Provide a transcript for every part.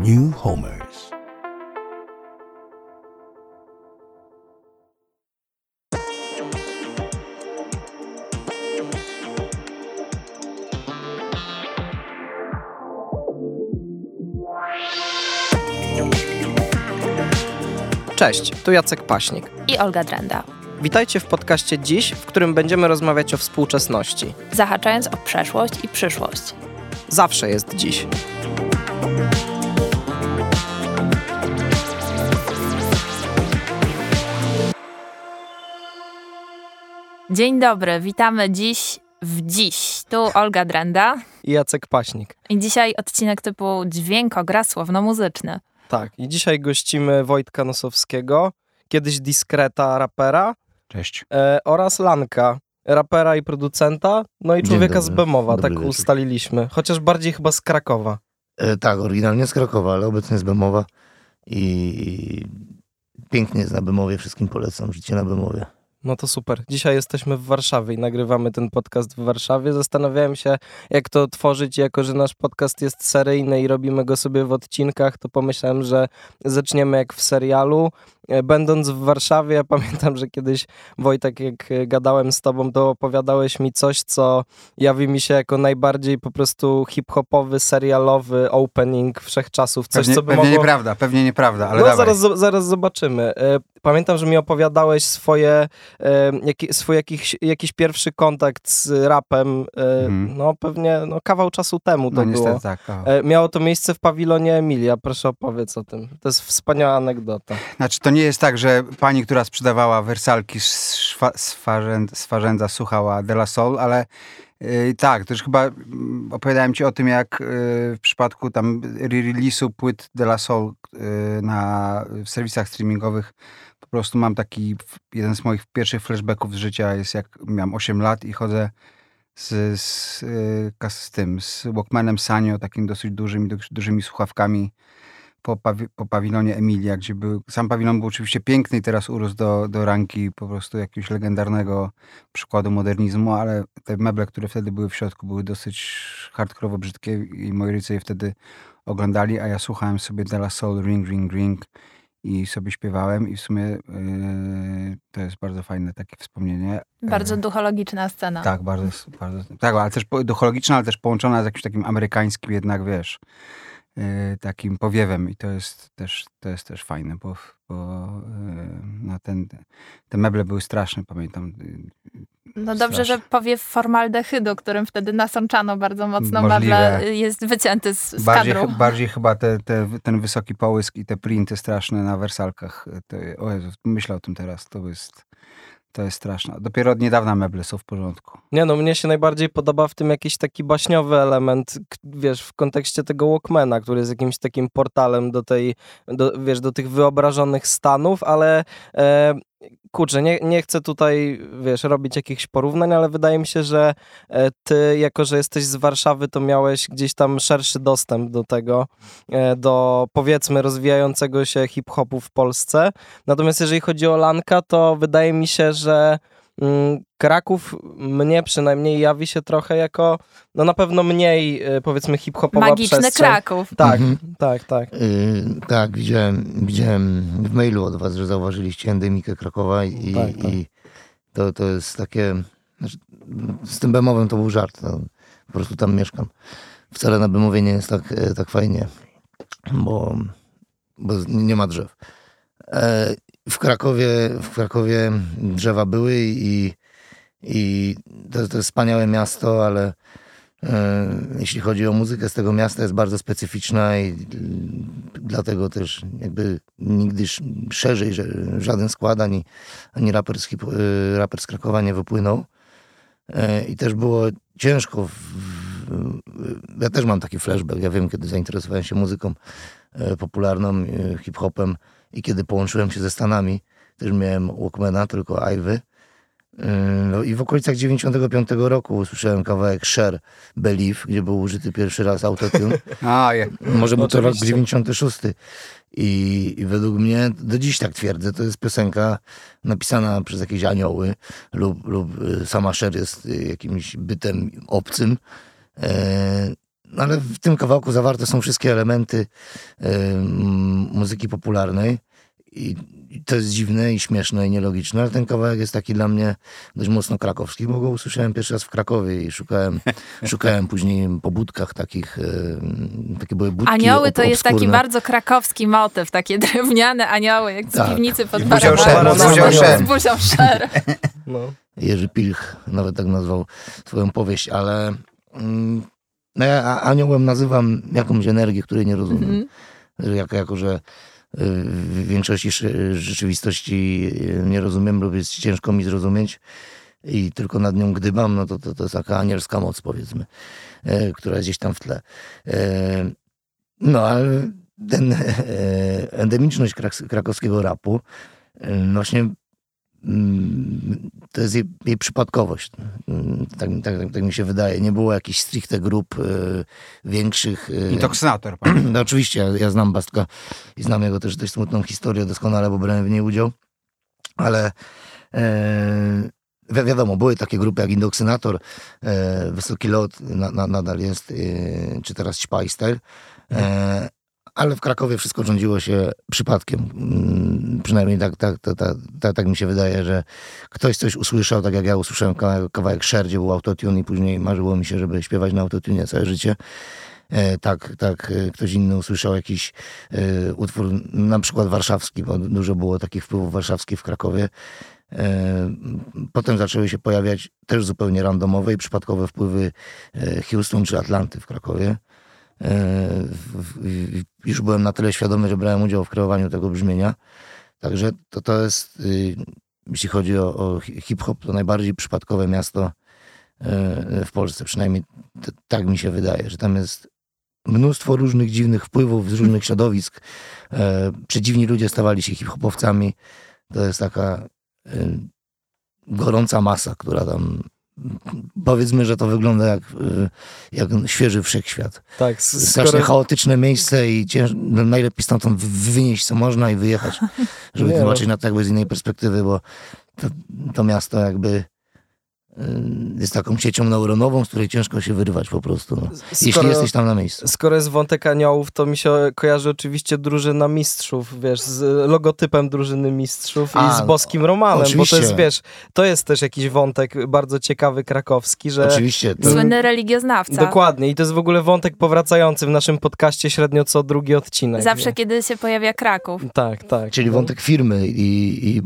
New Homers. Cześć, tu Jacek Paśnik. i Olga Drenda, Witajcie w podcaście dziś, w którym będziemy rozmawiać o współczesności. zahaczając o przeszłość i przyszłość. Zawsze jest dziś. Dzień dobry, witamy dziś w dziś. Tu Olga Drenda I Jacek Paśnik. i dzisiaj odcinek typu dźwiękogra słowno-muzyczny. Tak, i dzisiaj gościmy Wojtka Nosowskiego, kiedyś Diskreta rapera Cześć. e, oraz Lanka, rapera i producenta, no i człowieka z. Bemowa, Dobry tak wieczór. ustaliliśmy. Chociaż bardziej chyba z Krakowa. E, tak, oryginalnie z Krakowa, ale obecnie z Bemowa i, i pięknie jest na Bemowie, wszystkim polecam życie na Bemowie. No to super. Dzisiaj jesteśmy w Warszawie i nagrywamy ten podcast w Warszawie. Zastanawiałem się, jak to tworzyć, jako że nasz podcast jest seryjny i robimy go sobie w odcinkach, to pomyślałem, że zaczniemy jak w serialu. E, Będąc w Warszawie, pamiętam, że kiedyś Wojtek, jak e, gadałem z tobą, to opowiadałeś mi coś, co jawi mi się jako najbardziej po prostu hip-hopowy, serialowy opening wszechczasów. Coś, Pewnie, co by pewnie mogło... nieprawda, pewnie nieprawda, ale no dawaj. zaraz, zaraz zobaczymy. E, Pamiętam, że mi opowiadałeś swoje, swój jakiś, jakiś pierwszy kontakt z rapem, Mhm. no pewnie no, kawał czasu temu to No było. niestety tak. O. E, Miało to miejsce w pawilonie Emilia, proszę opowiedz o tym. To jest wspaniała anegdota. Znaczy to nie jest tak, że pani, która sprzedawała wersalki z, Farzędza słuchała De La Soul, ale yy, tak, to już chyba mm, opowiadałem ci o tym, jak yy, w przypadku tam re-release'u płyt De La Soul yy, na, w serwisach streamingowych po prostu mam taki, jeden z moich pierwszych flashbacków z życia jest jak miałem 8 lat i chodzę z, z, kas- z tym, z Walkmanem Sanio, takim dosyć dużym, dużymi słuchawkami po, pawi- po pawilonie Emilia, gdzie był, sam pawilon był oczywiście piękny i teraz urósł do, do ranki po prostu jakiegoś legendarnego przykładu modernizmu, ale te meble, które wtedy były w środku były dosyć hardkorowo brzydkie i moi rodzice je wtedy oglądali, a ja słuchałem sobie De La Soul Ring Ring Ring i sobie śpiewałem i w sumie yy, to jest bardzo fajne takie wspomnienie. Bardzo E, duchologiczna scena. tak, bardzo, bardzo. Tak, ale też duchologiczna, ale też połączona z jakimś takim amerykańskim jednak, wiesz, yy, takim powiewem i to jest też, to jest też fajne, bo, bo yy, no ten, te meble były straszne, pamiętam. Yy, No dobrze, Strasznie. że powiew formaldehydu, którym wtedy nasączano bardzo mocno Możliwe. meble, jest wycięty z, z Bardziej, kadru. bardziej chyba te, te, ten wysoki połysk i te printy straszne na wersalkach. To, o Jezu, myślę o tym teraz, to jest, to jest straszne. Dopiero od niedawna meble są w porządku. Nie no, mnie się najbardziej podoba w tym jakiś taki baśniowy element, wiesz, w kontekście tego Walkmana, który jest jakimś takim portalem do tej, do, wiesz, do tych wyobrażonych stanów, ale e, kurczę, nie, nie chcę tutaj, wiesz, robić jakichś porównań, ale wydaje mi się, że e, ty, jako że jesteś z Warszawy, to miałeś gdzieś tam szerszy dostęp do tego, e, do powiedzmy rozwijającego się hip-hopu w Polsce. Natomiast jeżeli chodzi o Lanka, to wydaje mi się, że Kraków mnie przynajmniej jawi się trochę jako, no na pewno mniej e, powiedzmy hip-hopowa Magiczny przestrzeń. Kraków. Tak, Mhm. tak, tak. Yy, tak, widziałem, widziałem w mailu od was, że zauważyliście endemikę Krakowa i, Tak, tak. i to, to jest takie... Znaczy, z tym Bemowem to był żart, no, po prostu tam mieszkam. Wcale na Bemowie nie jest tak, e, tak fajnie, bo, bo nie ma drzew. W Krakowie, w Krakowie drzewa były i, i to, to jest wspaniałe miasto, ale e, jeśli chodzi o muzykę z tego miasta jest bardzo specyficzna i y, dlatego też jakby nigdy sz- szerzej że żaden skład ani, ani raper, z hip, y, raper z Krakowa nie wypłynął. E, I też było ciężko. W, w, ja też mam taki flashback. Ja wiem, kiedy zainteresowałem się muzyką popularną, hip-hopem i kiedy połączyłem się ze Stanami, też miałem Walkmana, tylko Ivy. E, No i w okolicach 95 roku usłyszałem kawałek Share Believe, gdzie był użyty pierwszy raz autotune. A, je, Może był to rok Oczywiście. 96. I, I według mnie, do dziś tak twierdzę, to jest piosenka napisana przez jakieś anioły lub, lub y, sama Cher jest y, jakimś bytem obcym. No ale w tym kawałku zawarte są wszystkie elementy m, muzyki popularnej. I to jest dziwne i śmieszne i nielogiczne, ale ten kawałek jest taki dla mnie dość mocno krakowski, bo go usłyszałem pierwszy raz w Krakowie i szukałem, szukałem później po budkach takich, takie były budki Anioły ob- to jest taki bardzo krakowski motyw, takie drewniane anioły, jak z Tak. piwnicy pod Barabanem. Z buzią szer. No. Jerzy Pilch nawet tak nazwał swoją powieść, ale mm, ja a- aniołem nazywam jakąś energię, której nie rozumiem. Że Jako, jako, że y, w większości rzeczywistości y, nie rozumiem, lub jest ciężko mi zrozumieć i tylko nad nią gdybam, no to, to, to jest taka anielska moc, powiedzmy, e, która jest gdzieś tam w tle. E, No, ale ten e, endemiczność krak- krakowskiego rapu no właśnie mm, to jest jej, jej przypadkowość. Mm, Tak, tak, tak, tak mi się wydaje. Nie było jakichś stricte grup e, większych. e, Intoksynator. no oczywiście, ja, ja znam Bastka i znam jego też dość smutną historię doskonale, bo brałem w niej udział. Ale e, wi wiadomo, były takie grupy jak Indoksynator, e, Wysoki Lot na, na, nadal jest, e, czy teraz Śpaj Style. E, ale w Krakowie wszystko rządziło się przypadkiem. Mm, Przynajmniej tak, tak, tak, tak, tak, mi się wydaje, że ktoś coś usłyszał, tak jak ja usłyszałem kawałek, kawałek Sher, gdzie był autotune i później marzyło mi się, żeby śpiewać na autotune całe życie. E, tak, tak, e, ktoś inny usłyszał jakiś e, utwór, na przykład warszawski, bo dużo było takich wpływów warszawskich w Krakowie. Potem zaczęły się pojawiać też zupełnie randomowe i przypadkowe wpływy Houston czy Atlanty w Krakowie. E, Już byłem na tyle świadomy, że brałem udział w kreowaniu tego brzmienia. Także to, to jest, y, jeśli chodzi o, o hi- hip-hop, to najbardziej przypadkowe miasto e, w Polsce. Przynajmniej tak mi się wydaje, że tam jest mnóstwo różnych dziwnych wpływów z różnych środowisk. E, Przedziwni ludzie stawali się hip-hopowcami. To jest taka e, gorąca masa, która tam powiedzmy, że to wygląda jak, e, jak świeży wszechświat. Tak, Strasznie skoro, chaotyczne miejsce i cięż... no, najlepiej stamtąd wy- wynieść co można i wyjechać, żeby Nie no. zobaczyć na to jakby z innej perspektywy, bo to, to miasto jakby y, jest taką siecią neuronową, z której ciężko się wyrwać po prostu. No. Jeśli skoro, jesteś tam na miejscu. skoro jest wątek aniołów, to mi się kojarzy oczywiście drużyna mistrzów, wiesz, z logotypem drużyny mistrzów A, i z boskim Romanem, bo to jest, wiesz, to jest też jakiś wątek bardzo ciekawy krakowski, że... Oczywiście. To, Słynny religioznawca. Dokładnie i to jest w ogóle wątek powracający w naszym podcaście średnio co drugi odcinek. Zawsze, nie? kiedy się pojawia Kraków. Tak, tak. czyli no. wątek firmy i, i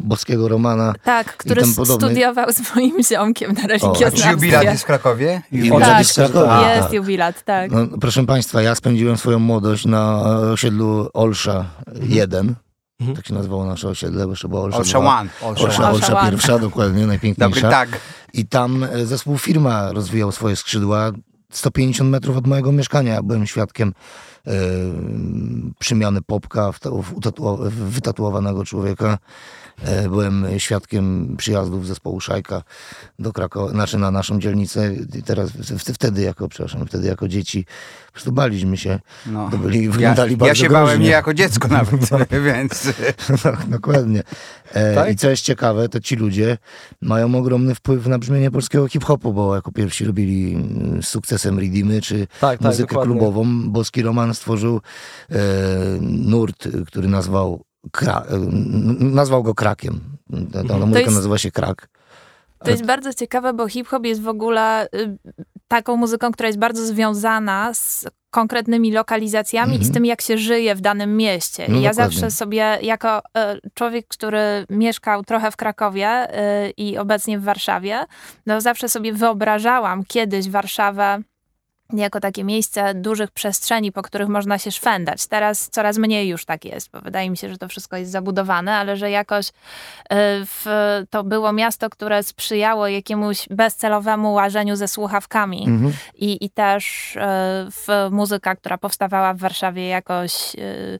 boskiego Romana. Tak, który studiował z moim ziomkiem na religioznawstwie. jubilat jest w Krakowie? I Jubilat. Tak, oczywiście Krakowie. A, jest tak. jubilat, tak. No, proszę Państwa, ja spędziłem swoją młodość na osiedlu Olsza 1. Mhm. Tak się nazywało nasze osiedle, bo jeszcze była Olsza Olsza 2. One. Olsza Olsza. Olsza One. pierwsza, dokładnie, najpiękniejsza. Dobry tak. I tam e, zespół Firma rozwijał swoje skrzydła 150 metrów od mojego mieszkania. Byłem świadkiem e, przemiany popka w, w, w wytatuowanego człowieka. E, byłem świadkiem przyjazdów zespołu Szajka do Krakowa, znaczy na naszą dzielnicę. I teraz wtedy jako, przepraszam, wtedy jako dzieci po prostu baliśmy się. No. To byli, Ja, wyglądali bardzo ja się bałem groźnie. nie jako dziecko nawet, więc... No, dokładnie. E, Tak? I co jest ciekawe, to ci ludzie mają ogromny wpływ na brzmienie polskiego hip-hopu, bo jako pierwsi robili mm, z sukcesem Redeemy czy Tak, tak, muzykę dokładnie. klubową. Boski Roman stworzył e, nurt, który nazwał, kra, nazwał go krakiem. Ta, ta Mhm. muzyka jest- nazywa się krak. To jest bardzo ciekawe, bo hip-hop jest w ogóle y, taką muzyką, która jest bardzo związana z konkretnymi lokalizacjami i z Mhm. tym, jak się żyje w danym mieście. No ja dokładnie. zawsze sobie, jako y, człowiek, który mieszkał trochę w Krakowie y, i obecnie w Warszawie, no zawsze sobie wyobrażałam kiedyś Warszawę jako takie miejsce dużych przestrzeni, po których można się szwendać. Teraz coraz mniej już tak jest, bo wydaje mi się, że to wszystko jest zabudowane, ale że jakoś y, w, to było miasto, które sprzyjało jakiemuś bezcelowemu łażeniu ze słuchawkami. Mhm. I, I też y, w muzyka, która powstawała w Warszawie jakoś y,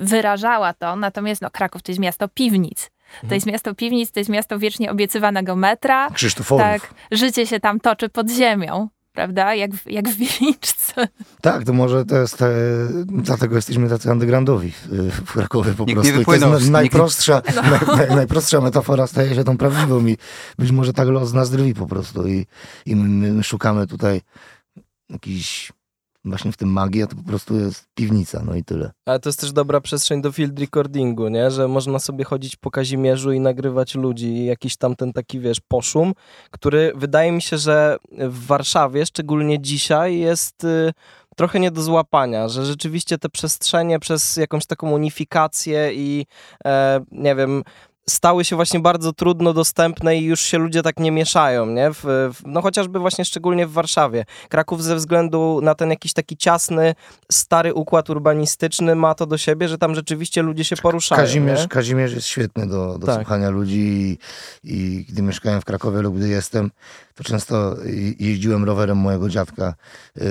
wyrażała to. Natomiast no, Kraków to jest miasto piwnic. To jest miasto piwnic, to jest miasto wiecznie obiecywanego metra. Krzysztoforów. Tak, życie się tam toczy pod ziemią. Prawda? Jak, w- jak w Wieliczce. Tak, to może to jest, e, dlatego jesteśmy tacy undergroundowi w, w Krakowie po Nikt nie prostu. To jest z- na, nikt- najprostsza, naj, naj, najprostsza metafora staje się tą prawdziwą i być może tak los nas drwi po prostu i, i my, my szukamy tutaj jakiś właśnie w tym magia, to po prostu jest piwnica, no i tyle. Ale to jest też dobra przestrzeń do field recordingu, nie? Że można sobie chodzić po Kazimierzu i nagrywać ludzi i jakiś tam ten taki, wiesz, poszum, który wydaje mi się, że w Warszawie, szczególnie dzisiaj, jest y, trochę nie do złapania, że rzeczywiście te przestrzenie przez jakąś taką unifikację i e, nie wiem, stały się właśnie bardzo trudno dostępne i już się ludzie tak nie mieszają, nie? W, w, no chociażby właśnie szczególnie w Warszawie. Kraków ze względu na ten jakiś taki ciasny, stary układ urbanistyczny ma to do siebie, że tam rzeczywiście ludzie się poruszają. Kazimierz, nie? Kazimierz jest świetny do, do Tak. słuchania ludzi i, i gdy mieszkałem w Krakowie lub gdy jestem, to często je- jeździłem rowerem mojego dziadka yy,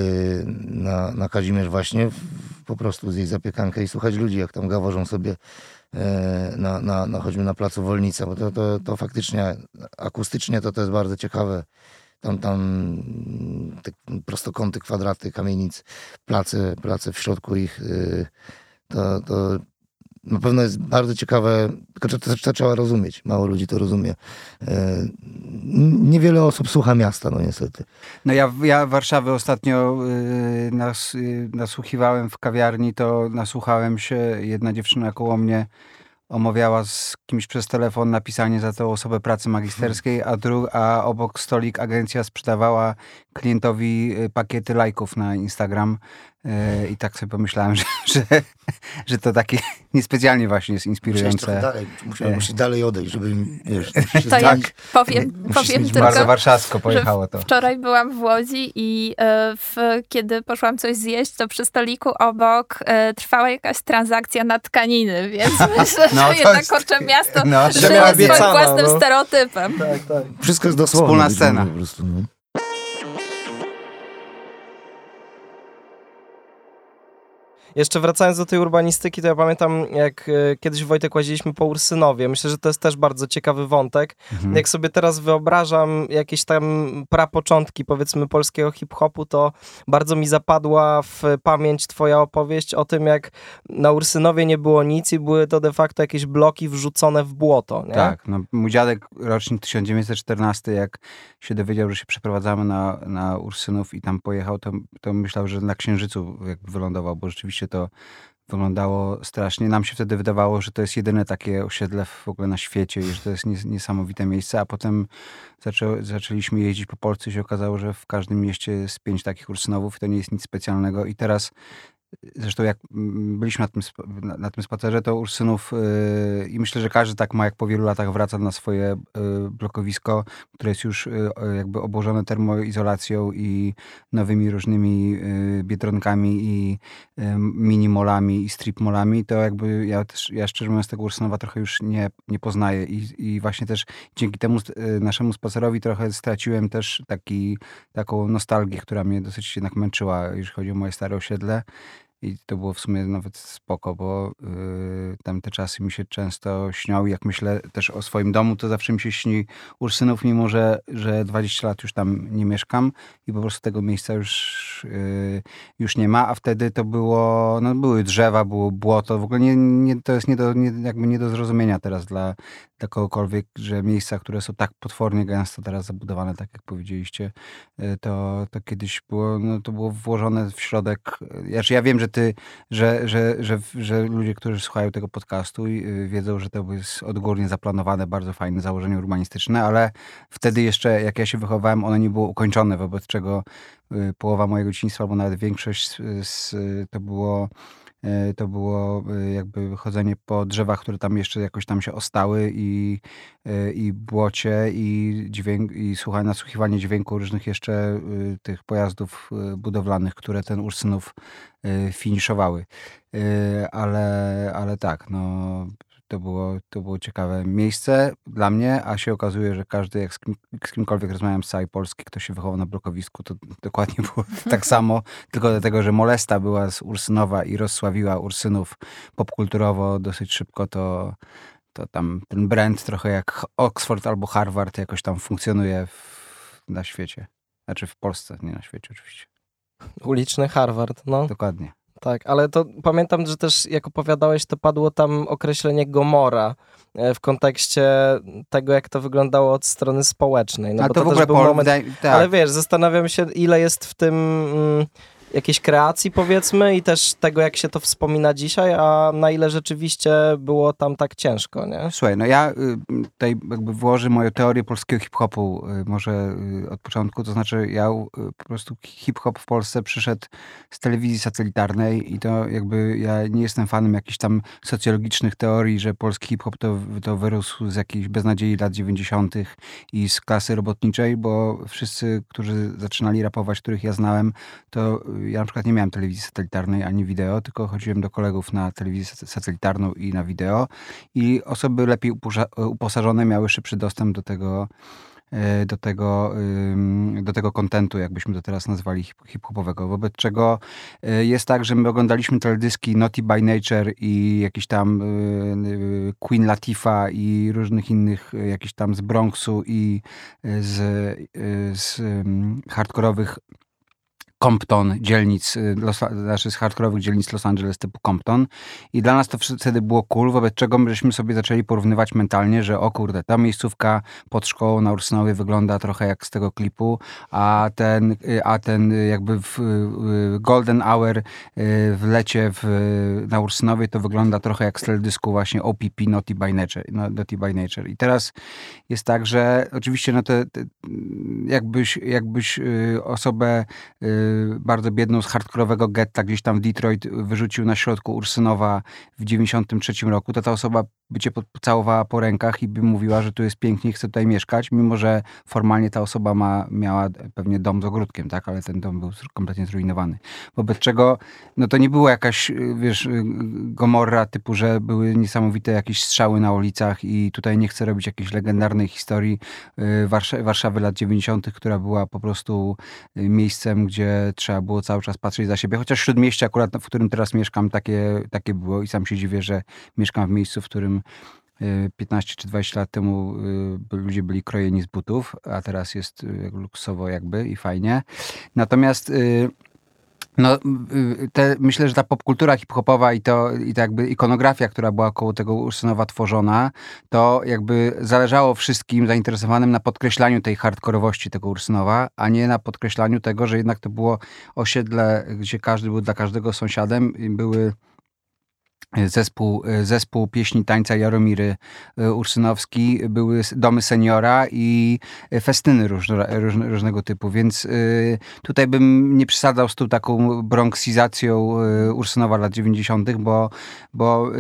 na, na Kazimierz właśnie, w- po prostu zjeść zapiekankę i słuchać ludzi, jak tam gaworzą sobie na, na, na, choćby na placu Wolnica, bo to, to, to faktycznie akustycznie to, to jest bardzo ciekawe. Tam, tam te prostokąty, kwadraty, kamienic, place, place w środku ich, yy, to, to na pewno jest bardzo ciekawe, tylko to, to, trzeba rozumieć. Mało ludzi to rozumie. E, niewiele osób słucha miasta, no niestety. No ja, ja Warszawy ostatnio y, nas, y, nasłuchiwałem w kawiarni, to nasłuchałem się, jedna dziewczyna koło mnie omawiała z kimś przez telefon napisanie za tą osobę pracy magisterskiej, a, dru, a obok stolik agencja sprzedawała klientowi y, pakiety lajków na Instagram y, i tak sobie pomyślałem, że, że, że to takie niespecjalnie właśnie jest inspirujące. dalej, musiałem, muszę dalej odejść, żeby wiesz, To zdać. powiem, powiem tylko, Bardzo warszawsko pojechało to. Wczoraj byłam w Łodzi i w, kiedy poszłam coś zjeść, to przy stoliku obok trwała jakaś transakcja na tkaniny, więc myślę, No, że to jednak jest- kurczę miasto no, że żyje swoim własnym no. stereotypem. Tak, tak. Wszystko jest dosłowne. Wspólna scena. Po prostu, no. Jeszcze wracając do tej urbanistyki, to ja pamiętam, jak e, kiedyś Wojtek łaziliśmy po Ursynowie. Myślę, że to jest też bardzo ciekawy wątek. Mhm. Jak sobie teraz wyobrażam jakieś tam prapoczątki, powiedzmy, polskiego hip-hopu, to bardzo mi zapadła w pamięć twoja opowieść o tym, jak na Ursynowie nie było nic i były to de facto jakieś bloki wrzucone w błoto, nie? Tak, no, mój dziadek, rocznik 1914, jak się dowiedział, że się przeprowadzamy na, na Ursynów i tam pojechał, to, to myślał, że na Księżycu jakby wylądował, bo rzeczywiście to wyglądało strasznie. Nam się wtedy wydawało, że to jest jedyne takie osiedle w ogóle na świecie i że to jest nies- niesamowite miejsce, a potem zaczę, zaczęliśmy jeździć po Polsce i się okazało, że w każdym mieście jest pięć takich Ursynowów i to nie jest nic specjalnego i teraz Zresztą jak byliśmy na tym, na, tym spacerze, to Ursynów yy, i myślę, że każdy tak ma, jak po wielu latach wraca na swoje yy, blokowisko, które jest już yy, jakby obłożone termoizolacją i nowymi różnymi yy, biedronkami i yy, minimolami i stripmolami, to jakby ja też, ja szczerze mówiąc tego Ursynowa trochę już nie, nie poznaję i, i właśnie też dzięki temu yy, naszemu spacerowi trochę straciłem też taki, taką nostalgię, która mnie dosyć jednak męczyła, jeżeli chodzi o moje stare osiedle. I to było w sumie nawet spoko, bo yy, tam te czasy mi się często śnią. I Jak myślę też o swoim domu, to zawsze mi się śni Ursynów, mimo że, że 20 lat już tam nie mieszkam i po prostu tego miejsca już, yy, już nie ma. A wtedy to było, no były drzewa, było błoto. W ogóle nie, nie, to jest nie do, nie, jakby nie do zrozumienia teraz dla, dla kogokolwiek, że miejsca, które są tak potwornie gęsto teraz zabudowane, tak jak powiedzieliście, y, to, to kiedyś było, no, to było włożone w środek. y, Znaczy ja wiem, że ty, że, że, że, że ludzie, którzy słuchają tego podcastu y, wiedzą, że to jest odgórnie zaplanowane, bardzo fajne założenie urbanistyczne, ale wtedy jeszcze, jak ja się wychowałem, one nie było ukończone, wobec czego y, połowa mojego dzieciństwa, albo nawet większość z, z, to było y, to było y, jakby chodzenie po drzewach, które tam jeszcze jakoś tam się ostały i, y, i błocie i dźwięk, i słuchanie, nasłuchiwanie dźwięku różnych jeszcze tych pojazdów budowlanych, które ten Ursynów finiszowały. Ale, ale tak, no to było, to było ciekawe miejsce dla mnie, a się okazuje, że każdy, jak z, kim, z kimkolwiek rozmawiam z całej Polski, kto się wychował na blokowisku, to dokładnie było tak samo, tylko dlatego, że Molesta była z Ursynowa i rozsławiła Ursynów popkulturowo dosyć szybko, to, to tam ten brand trochę jak Oxford albo Harvard jakoś tam funkcjonuje w, na świecie. Znaczy w Polsce, nie na świecie oczywiście. Uliczny Harvard, no. Dokładnie. Tak, ale to pamiętam, że też jak opowiadałeś, to padło tam określenie Gomora e, w kontekście tego, jak to wyglądało od strony społecznej. No A bo to w ogóle był moment, tak. Ale wiesz, zastanawiam się, ile jest w tym mm, jakiejś kreacji, powiedzmy, i też tego, jak się to wspomina dzisiaj, a na ile rzeczywiście było tam tak ciężko, nie? Słuchaj, no ja y, tutaj jakby włożę moją teorię polskiego hip-hopu y, może y, od początku, to znaczy ja po prostu hip-hop w Polsce przyszedł z telewizji satelitarnej i to jakby ja nie jestem fanem jakichś tam socjologicznych teorii, że polski hip-hop to, to wyrósł z jakiejś beznadziei lat 90. i z klasy robotniczej, bo wszyscy, którzy zaczynali rapować, których ja znałem, to ja na przykład nie miałem telewizji satelitarnej ani wideo, tylko chodziłem do kolegów na telewizję sat- satelitarną i na wideo i osoby lepiej uposażone miały szybszy dostęp do tego, e, do tego, do tego kontentu, jakbyśmy to teraz nazwali hip- hip-hopowego. Wobec czego e, jest tak, że my oglądaliśmy teledyski Naughty by Nature i jakiś tam y, Queen Latifah i różnych innych, jakiś tam z Bronxu i z, z hardkorowych Compton, dzielnic, y, Los, znaczy z hardkorowych dzielnic Los Angeles typu Compton. I dla nas to wtedy było cool, wobec czego my żeśmy sobie zaczęli porównywać mentalnie, że o kurde, ta miejscówka pod szkołą na Ursynowie wygląda trochę jak z tego klipu, a ten, y, a ten y, jakby w Golden Hour w lecie w, na Ursynowie to wygląda trochę jak z teledysku właśnie OPP Naughty by Nature. no, Naughty by Nature. I teraz jest tak, że oczywiście no te, te, jakbyś, jakbyś osobę bardzo biedną z hardkorowego getta gdzieś tam w Detroit wyrzucił na środku Ursynowa w 93 roku, to ta osoba by cię pocałowała po rękach i by mówiła, że tu jest pięknie i chce tutaj mieszkać, mimo że formalnie ta osoba ma, miała pewnie dom z ogródkiem, tak, ale ten dom był kompletnie zrujnowany. Wobec czego, no to nie była jakaś, wiesz, gomorra typu, że były niesamowite jakieś strzały na ulicach i tutaj nie chcę robić jakiejś legendarnej historii y, Warsz- Warszawy lat 90., która była po prostu y, miejscem, gdzie trzeba było cały czas patrzeć za siebie. Chociaż Śródmieście akurat, w którym teraz mieszkam, takie, takie było i sam się dziwię, że mieszkam w miejscu, w którym y, 15 czy 20 lat temu y, ludzie byli krojeni z butów, a teraz jest y, luksusowo jakby i fajnie. Natomiast y, no, y, te, myślę, że ta popkultura hip-hopowa i to i ta jakby ikonografia, która była koło tego Ursynowa tworzona, to jakby zależało wszystkim zainteresowanym na podkreślaniu tej hardkorowości tego Ursynowa, a nie na podkreślaniu tego, że jednak to było osiedle, gdzie każdy był dla każdego sąsiadem i były zespół, zespół pieśni tańca Jaromiry y, Ursynowski, były domy seniora i festyny różne, różne, różnego typu, więc y, tutaj bym nie przesadzał z tą taką bronksizacją Ursynowa lat 90., bo, bo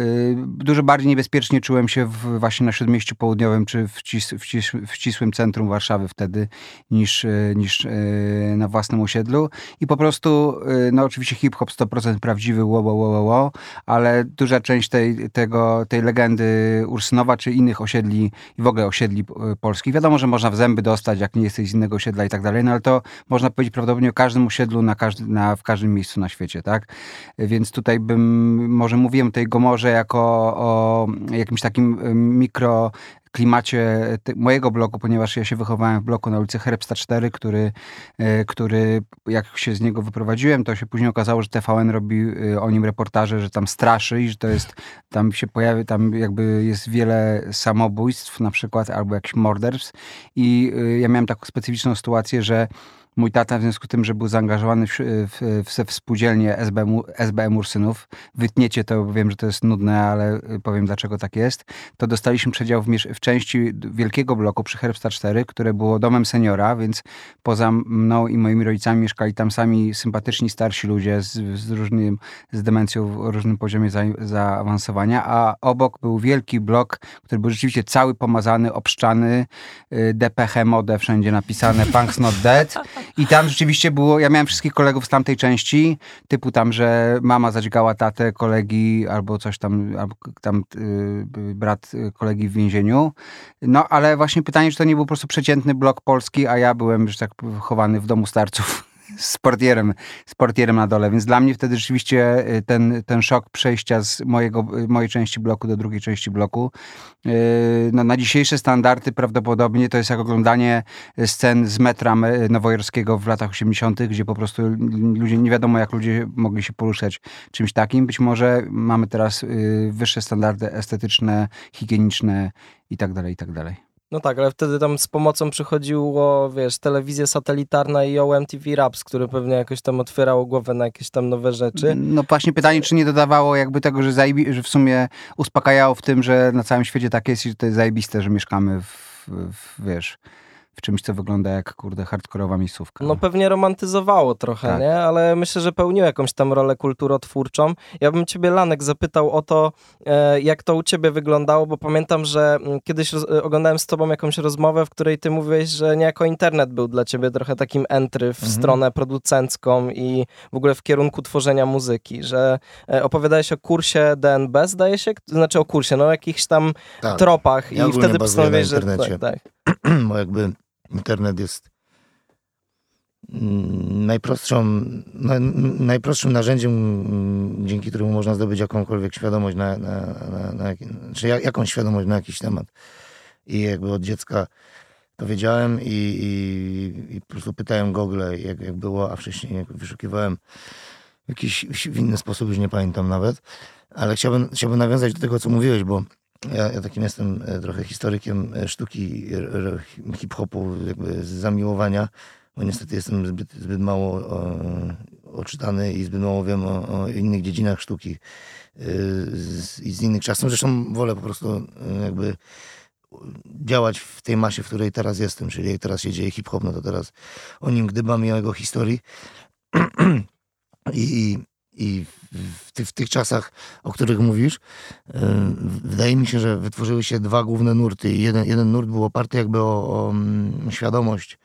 dużo bardziej niebezpiecznie czułem się w, właśnie na Śródmieściu Południowym czy w, cis, w, cis, w ścisłym centrum Warszawy wtedy niż, niż na własnym osiedlu i po prostu, no oczywiście hip-hop 100% prawdziwy, wo, wo, wo, wo, ale duża część tej, tego, tej legendy Ursynowa czy innych osiedli i w ogóle osiedli y, polskich. Wiadomo, że można w zęby dostać, jak nie jesteś z innego osiedla i tak dalej, no ale to można powiedzieć prawdopodobnie o każdym osiedlu na każdy, na, w każdym miejscu na świecie, tak? Więc tutaj bym, może mówiłem tej Gomorze jako o jakimś takim y, mikro klimacie mojego bloku, ponieważ ja się wychowałem w bloku na ulicy Herbsta 4, który, e, który jak się z niego wyprowadziłem, to się później okazało, że TVN robi e, o nim reportaże, że tam straszy i że to jest, tam się pojawia, tam jakby jest wiele samobójstw na przykład, albo jakichś morderstw. I e, ja miałem taką specyficzną sytuację, że mój tata w związku z tym, że był zaangażowany w, w, w, w spółdzielnię SBM, SBM Ursynów, wytniecie to, bo wiem, że to jest nudne, ale powiem dlaczego tak jest, to dostaliśmy przedział w, w części wielkiego bloku przy Herbsta 4, które było domem seniora, więc poza mną i moimi rodzicami mieszkali tam sami sympatyczni starsi ludzie z, z różnym, z demencją o różnym poziomie za, zaawansowania, a obok był wielki blok, który był rzeczywiście cały pomazany, obszczany, y, DPH mode wszędzie napisane, Punk's Not Dead i tam rzeczywiście było, ja miałem wszystkich kolegów z tamtej części, typu tam, że mama zadźgała tatę kolegi albo coś tam, albo tam y, brat y, kolegi w więzieniu. No ale właśnie pytanie, czy to nie był po prostu przeciętny blok polski, a ja byłem już tak chowany w domu starców z portierem, z portierem na dole, więc dla mnie wtedy rzeczywiście y, ten, ten szok przejścia z mojego, y, mojej części bloku do drugiej części bloku, y, no, na dzisiejsze standardy prawdopodobnie to jest jak oglądanie scen z metra nowojorskiego w latach 80., gdzie po prostu ludzie, nie wiadomo jak ludzie mogli się poruszać czymś takim. Być może mamy teraz wyższe standardy estetyczne, higieniczne i tak dalej, i tak dalej. No tak, ale wtedy tam z pomocą przychodziło, wiesz, telewizja satelitarna i OMTV Raps, które pewnie jakoś tam otwierało głowę na jakieś tam nowe rzeczy. No właśnie pytanie, czy nie dodawało jakby tego, że, zajebi- że w sumie uspokajało w tym, że na całym świecie tak jest i że to jest zajebiste, że mieszkamy w, w wiesz w czymś, co wygląda jak, kurde, hardkorowa miejscówka. No pewnie romantyzowało trochę, tak. nie? Ale myślę, że pełnił jakąś tam rolę kulturotwórczą. Ja bym ciebie, Lanek, zapytał o to, e, jak to u ciebie wyglądało, bo pamiętam, że mm, kiedyś e, oglądałem z tobą jakąś rozmowę, w której ty mówiłeś, że niejako internet był dla ciebie trochę takim entry w mhm. stronę producencką i w ogóle w kierunku tworzenia muzyki, że e, opowiadałeś o kursie DNB, zdaje się? Znaczy o kursie, no o jakichś tam tak. tropach ja i wtedy postanowiłeś, że... Tak, tak. Bo jakby internet jest mm, najprostszą, najprostszym narzędziem, mm, dzięki któremu można zdobyć jakąkolwiek świadomość na, na, na, na czy jakąś świadomość na jakiś temat. I jakby od dziecka to wiedziałem i, i, i po prostu pytałem Google, jak, jak było, a wcześniej wyszukiwałem jakiś w inny sposób, już nie pamiętam nawet. Ale chciałbym, chciałbym nawiązać do tego, co mówiłeś, bo ja, ja takim jestem e, trochę historykiem e, sztuki hip-hopu, jakby z zamiłowania, bo niestety jestem zbyt, zbyt mało o, oczytany i zbyt mało wiem o, o innych dziedzinach sztuki e, z, i z innych czasów. Zresztą wolę po prostu jakby działać w tej masie, w której teraz jestem, czyli jak teraz się dzieje hip-hop, no to teraz o nim gdybam i o jego historii. I, i w, ty, w, tych czasach, o których mówisz, yy, wydaje mi się, że wytworzyły się dwa główne nurty. Jeden, jeden nurt był oparty jakby o, o um, świadomość,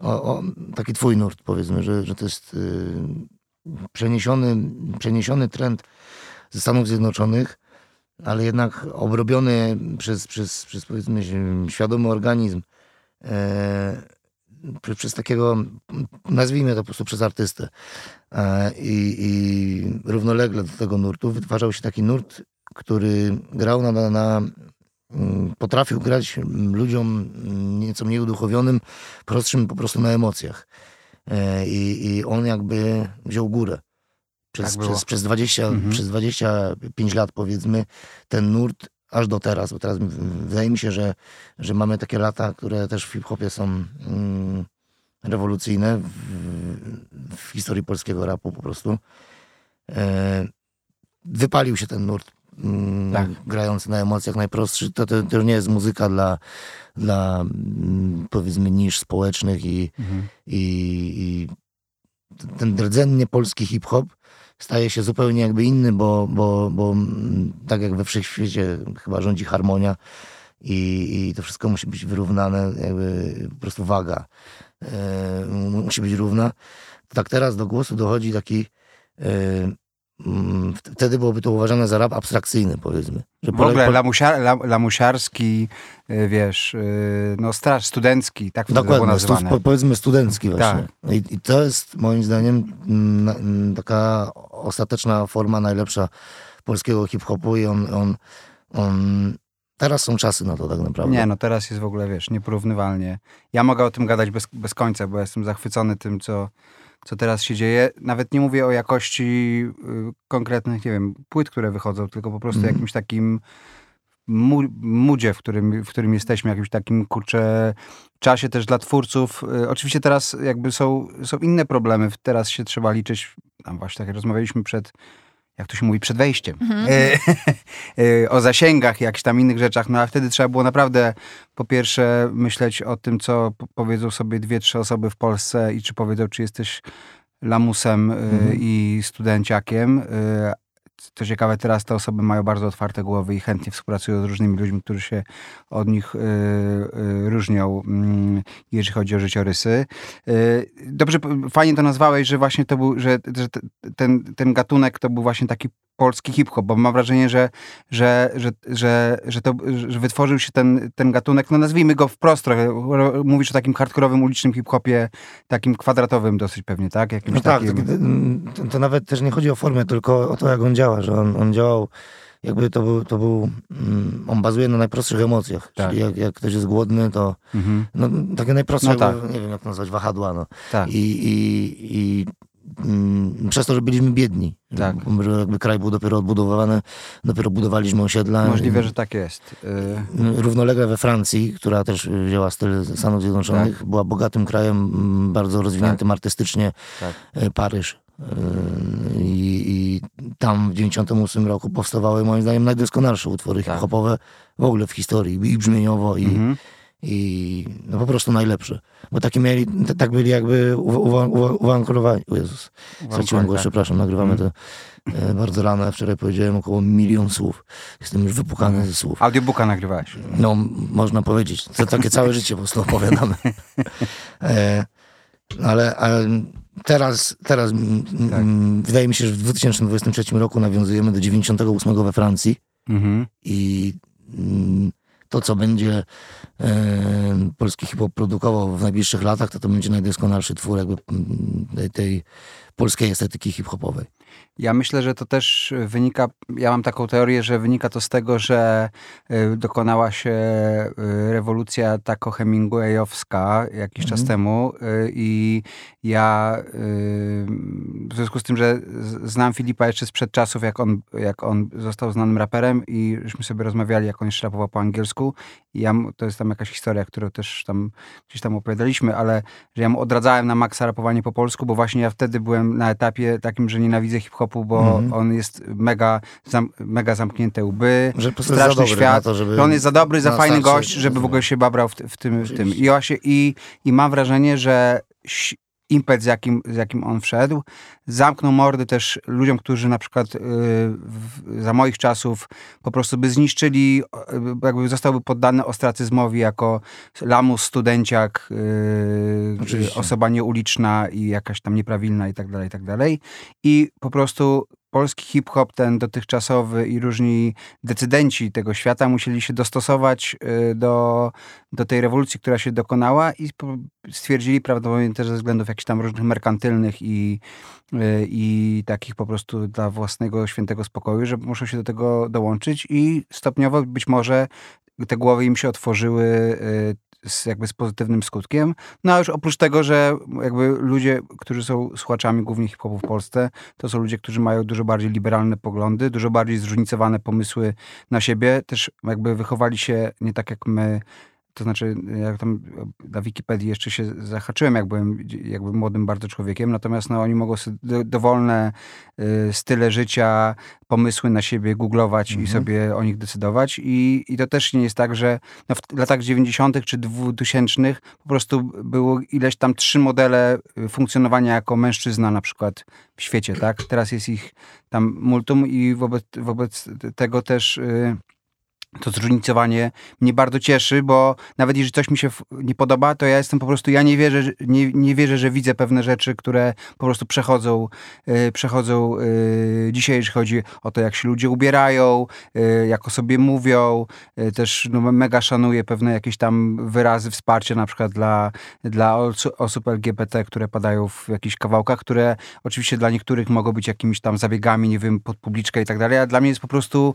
o, o, taki twój nurt, powiedzmy, że, że to jest yy, przeniesiony, przeniesiony trend ze Stanów Zjednoczonych, ale jednak obrobiony przez, przez, przez powiedzmy świadomy organizm. Yy, przez takiego, nazwijmy to po prostu przez artystę. E, I, I, równolegle do tego nurtu wytwarzał się taki nurt, który grał na, na mm, potrafił grać ludziom nieco mniej uduchowionym, prostszym po prostu na emocjach. E, I, i on jakby wziął górę. Przez, tak przez, przez, 20, mhm. przez 25 lat powiedzmy ten nurt aż do teraz, bo teraz wydaje mi się, że, że mamy takie lata, które też w hip-hopie są mm, rewolucyjne w, w, historii polskiego rapu po prostu. E, wypalił się ten nurt mm, tak. grający na emocjach najprostszy. To, to, to nie jest muzyka dla, dla mm, powiedzmy niż społecznych i, mhm. i, i ten rdzennie polski hip-hop staje się zupełnie jakby inny, bo, bo, bo tak jak we wszechświecie chyba rządzi harmonia i, i to wszystko musi być wyrównane, jakby po prostu waga e, musi być równa. Tak teraz do głosu dochodzi taki mm, wtedy byłoby to uważane za rap abstrakcyjny, powiedzmy. Że w ogóle lamusia, lamusiarski, e, wiesz, e, no straż studencki, tak Dokładnie, było nazywane. Stu, powiedzmy studencki właśnie. Tak. I, I, to jest moim zdaniem mm, taka ostateczna forma najlepsza polskiego hip-hopu i on, on, on Teraz są czasy na to tak naprawdę. Nie, no teraz jest w ogóle, wiesz, nieporównywalnie. Ja mogę o tym gadać bez, bez końca, bo jestem zachwycony tym, co, co teraz się dzieje. Nawet nie mówię o jakości y, konkretnych, nie wiem, płyt, które wychodzą, tylko po prostu mm. jakimś takim mu, mudzie, w którym, w którym jesteśmy, jakimś takim, kurczę, czasie też dla twórców. Y, oczywiście teraz jakby są, są inne problemy. Teraz się trzeba liczyć, tam właśnie tak jak rozmawialiśmy przed jak to się mówi, przed wejściem, mhm. E, e, o zasięgach, jakichś tam innych rzeczach, no a wtedy trzeba było naprawdę po pierwsze myśleć o tym, co powiedzą sobie dwie, trzy osoby w Polsce i czy powiedzą, czy jesteś lamusem e, mhm. i studenciakiem, co ciekawe, teraz te osoby mają bardzo otwarte głowy i chętnie współpracują z różnymi ludźmi, którzy się od nich y, y, różnią, y, jeżeli chodzi o życiorysy. Y, dobrze, fajnie to nazwałeś, że właśnie to był, że, że ten, ten gatunek to był właśnie taki polski hip-hop, bo mam wrażenie, że, że, że, że, że, to, że wytworzył się ten, ten gatunek, no nazwijmy go wprost trochę, mówisz o takim hardkorowym, ulicznym hip-hopie, takim kwadratowym dosyć pewnie, tak? Jakimś No tak, takim... to, to nawet też nie chodzi o formę, tylko o to, jak on działa, że on, on działał jakby to był, to był mm, on bazuje na najprostszych emocjach, Tak. czyli jak, jak ktoś jest głodny, to Mhm. no, takie najprostsze, No tak. nie wiem jak nazwać, wahadła, no. Tak. I, i, i mm, przez to, że byliśmy biedni, Tak. że jakby kraj był dopiero odbudowany, dopiero budowaliśmy osiedla. Możliwe, że tak jest. Y, Równolegle we Francji, która też wzięła styl Stanów Zjednoczonych, była bogatym krajem, mm, bardzo rozwiniętym artystycznie, Tak. e, Paryż. I, I tam w 98 roku powstawały moim zdaniem najdoskonalsze utwory Tak. hip-hopowe w ogóle w historii, i brzmieniowo, i, Mhm. i no po prostu najlepsze. Bo takie mieli, tak byli jakby uwa- uwa- uwa- uwarunkowani. O Jezus, straciłem głos, tak. przepraszam, nagrywamy to e, bardzo rano, wczoraj powiedziałem około milion słów. Jestem już wypukany ze słów. Audiobooka nagrywałeś. No, można powiedzieć. To takie całe życie po prostu opowiadamy. E, ale, ale teraz, teraz m, m, Tak. wydaje mi się, że w 2023 roku nawiązujemy do 98 we Francji Mhm. i mm, to, co będzie e, polski hip-hop produkował w najbliższych latach, to to będzie najdoskonalszy twór jakby mm, tej, tej polskiej estetyki hip-hopowej. Ja myślę, że to też wynika, ja mam taką teorię, że wynika to z tego, że y, dokonała się y, rewolucja tako Hemingwayowska jakiś czas Mhm. temu y, i ja w związku z tym, że znam Filipa jeszcze sprzed czasów, jak on, jak on został znanym raperem i żeśmy sobie rozmawiali, jak on jeszcze rapował po angielsku i ja, to jest tam jakaś historia, którą też tam gdzieś tam opowiadaliśmy, ale że ja mu odradzałem na maksa rapowanie po polsku, bo właśnie ja wtedy byłem na etapie takim, że nienawidzę hip-hopu, bo Mhm. on jest mega, zam, mega zamknięte łby, Że straszny świat, to, żeby... że on jest za dobry, za fajny gość, żeby w ogóle się babrał w, w, tym, w tym. I, właśnie, i, I mam wrażenie, że impet, z jakim, z jakim on wszedł, zamknął mordy też ludziom, którzy na przykład y, w, za moich czasów po prostu by zniszczyli, y, jakby zostałby poddany ostracyzmowi jako lamus, studenciak, y, Oczywiście. osoba nieuliczna i jakaś tam nieprawilna i tak dalej, i tak dalej. I po prostu polski hip-hop, ten dotychczasowy i różni decydenci tego świata musieli się dostosować y, do, do tej rewolucji, która się dokonała i stwierdzili prawdopodobnie też ze względów jakichś tam różnych merkantylnych i, y, i takich po prostu dla własnego świętego spokoju, że muszą się do tego dołączyć i stopniowo być może te głowy im się otworzyły y, z, jakby z pozytywnym skutkiem. No a już oprócz tego, że jakby ludzie, którzy są słuchaczami głównie hip-hopu w Polsce, to są ludzie, którzy mają dużo bardziej liberalne poglądy, dużo bardziej zróżnicowane pomysły na siebie, też jakby wychowali się nie tak jak my, to znaczy jak tam na Wikipedii jeszcze się zahaczyłem, jak byłem jakby młodym bardzo człowiekiem, natomiast no, oni mogą sobie do, dowolne y, style życia, pomysły na siebie googlować i Mhm. sobie o nich decydować i, i to też nie jest tak, że no, w latach 90. czy 2000 po prostu było ileś tam trzy modele y, funkcjonowania jako mężczyzna na przykład w świecie, tak? Teraz jest ich tam multum i wobec, wobec tego też y, to zróżnicowanie mnie bardzo cieszy, bo nawet jeżeli coś mi się nie podoba, to ja jestem po prostu, ja nie wierzę, nie, nie wierzę, że widzę pewne rzeczy, które po prostu przechodzą, y, przechodzą y, dzisiaj, jeżeli chodzi o to, jak się ludzie ubierają, y, jak o sobie mówią, y, też no, mega szanuję pewne jakieś tam wyrazy wsparcia, na przykład dla, dla osób LGBT, które padają w jakichś kawałkach, które oczywiście dla niektórych mogą być jakimiś tam zabiegami, nie wiem, pod publiczkę i tak dalej, a dla mnie jest po prostu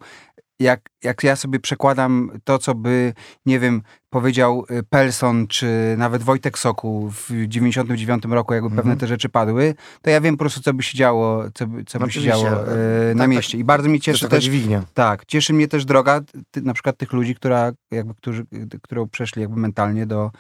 jak, jak ja sobie przekładam to, co by, nie wiem, powiedział y, Pelson, czy nawet Wojtek Soku w 99 roku, jakby pewne Mhm. te rzeczy padły, to ja wiem po prostu, co by się działo, co by, co by się działo y, na tak, mieście. I bardzo jest cieszy też, dźwignia. tak, cieszy mnie też droga ty, na przykład tych ludzi, która, jakby, którzy, którą przeszli jakby mentalnie do,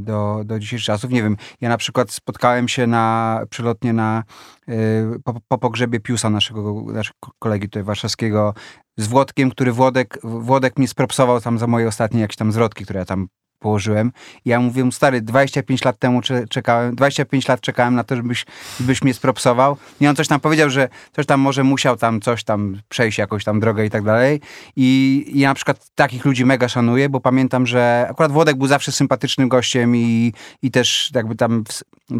do, do dzisiejszych czasów. Nie wiem, ja na przykład spotkałem się na, przelotnie na, yy, po, po pogrzebie Piusa, naszego, naszego kolegi tutaj warszawskiego, z Włodkiem, który Włodek, Włodek mnie spropsował tam za moje ostatnie jakieś tam zwrotki, które ja tam położyłem. Ja mówię stary, 25 lat temu cze- czekałem, 25 lat czekałem na to, żebyś, żebyś mnie spropsował. I on coś tam powiedział, że coś tam może musiał tam coś tam przejść, jakąś tam drogę i tak dalej. I, ja na przykład takich ludzi mega szanuję, bo pamiętam, że akurat Włodek był zawsze sympatycznym gościem i, i też jakby tam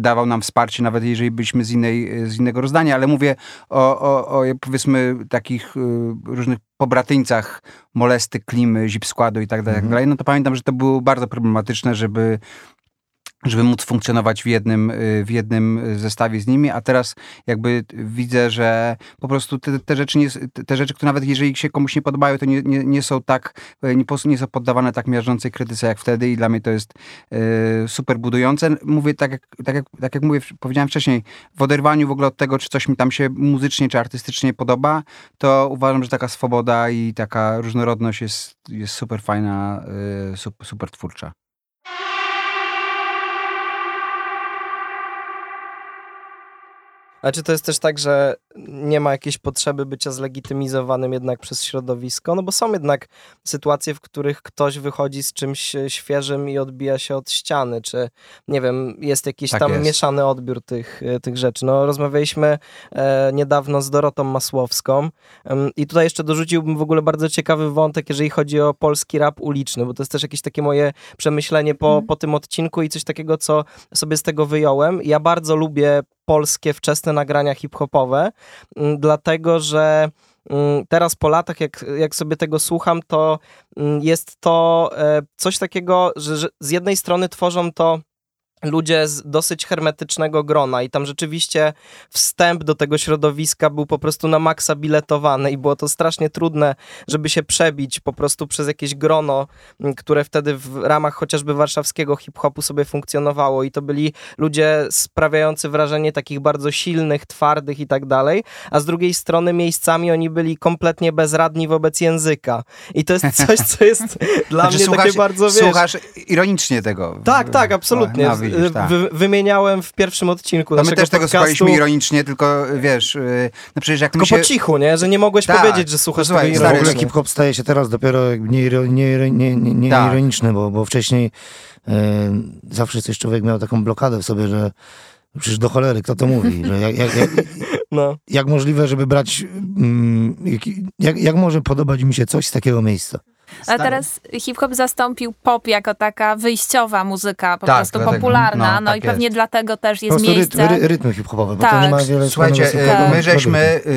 dawał nam wsparcie, nawet jeżeli byliśmy z, innej, z innego rozdania, ale mówię o, o, o powiedzmy takich y, różnych pobratyńcach molesty, klimy, zip składu i tak tak dalej, no to pamiętam, że to było bardzo problematyczne, żeby żeby móc funkcjonować w jednym, y, w jednym zestawie z nimi, a teraz jakby widzę, że po prostu te, te rzeczy, nie, te rzeczy, które nawet jeżeli się komuś nie podobają, to nie, nie, nie są tak, y, nie, nie są poddawane tak miażdżącej krytyce jak wtedy i dla mnie to jest y, super budujące. Mówię tak jak, tak, jak, tak jak mówię, powiedziałem wcześniej, w oderwaniu w ogóle od tego, czy coś mi tam się muzycznie, czy artystycznie podoba, to uważam, że taka swoboda i taka różnorodność jest, jest super fajna, y, super, super twórcza. A czy to jest też tak, że nie ma jakiejś potrzeby bycia zlegitymizowanym jednak przez środowisko? No bo są jednak sytuacje, w których ktoś wychodzi z czymś świeżym i odbija się od ściany, czy nie wiem, jest jakiś tak tam jest. mieszany odbiór tych, tych rzeczy. No rozmawialiśmy e, niedawno z Dorotą Masłowską e, i tutaj jeszcze dorzuciłbym w ogóle bardzo ciekawy wątek, jeżeli chodzi o polski rap uliczny, bo to jest też jakieś takie moje przemyślenie po, mm. po tym odcinku i coś takiego, co sobie z tego wyjąłem. Ja bardzo lubię polskie wczesne nagrania hip-hopowe, mm, dlatego że mm, teraz po latach, jak, jak sobie tego słucham, to mm, jest to e, coś takiego, że, że z jednej strony tworzą to ludzie z dosyć hermetycznego grona i tam rzeczywiście wstęp do tego środowiska był po prostu na maksa biletowany i było to strasznie trudne, żeby się przebić po prostu przez jakieś grono, które wtedy w ramach chociażby warszawskiego hip-hopu sobie funkcjonowało i to byli ludzie sprawiający wrażenie takich bardzo silnych, twardych i tak dalej, a z drugiej strony miejscami oni byli kompletnie bezradni wobec języka i to jest coś, co jest dla znaczy, mnie słuchasz, takie bardzo, wiesz... Słuchasz ironicznie tego. Tak, tak, absolutnie. Widzisz, tak. wy, wymieniałem w pierwszym odcinku no my też tego słuchaliśmy ironicznie, tylko wiesz, y, no przecież jak Tylko się... po cichu, nie? Że nie mogłeś tak. powiedzieć, że słuchasz Słuchaj, tego ironicznie. W ogóle hip-hop staje się teraz dopiero nie, nie, nie, nie, tak. bo, bo wcześniej e, zawsze coś człowiek miał taką blokadę w sobie, że Przecież do cholery, kto to mówi? Że jak, jak, jak, no. jak możliwe, żeby brać. Mm, jak, jak może podobać mi się coś z takiego miejsca? A teraz hip-hop zastąpił pop jako taka wyjściowa muzyka, po tak, prostu dlatego, popularna, no, no tak i pewnie jest. dlatego też jest po miejsce. Ry, rytmy hip-hopowe, tak. bo to nie ma tak. wiele Słuchajcie, tak. my żeśmy, y,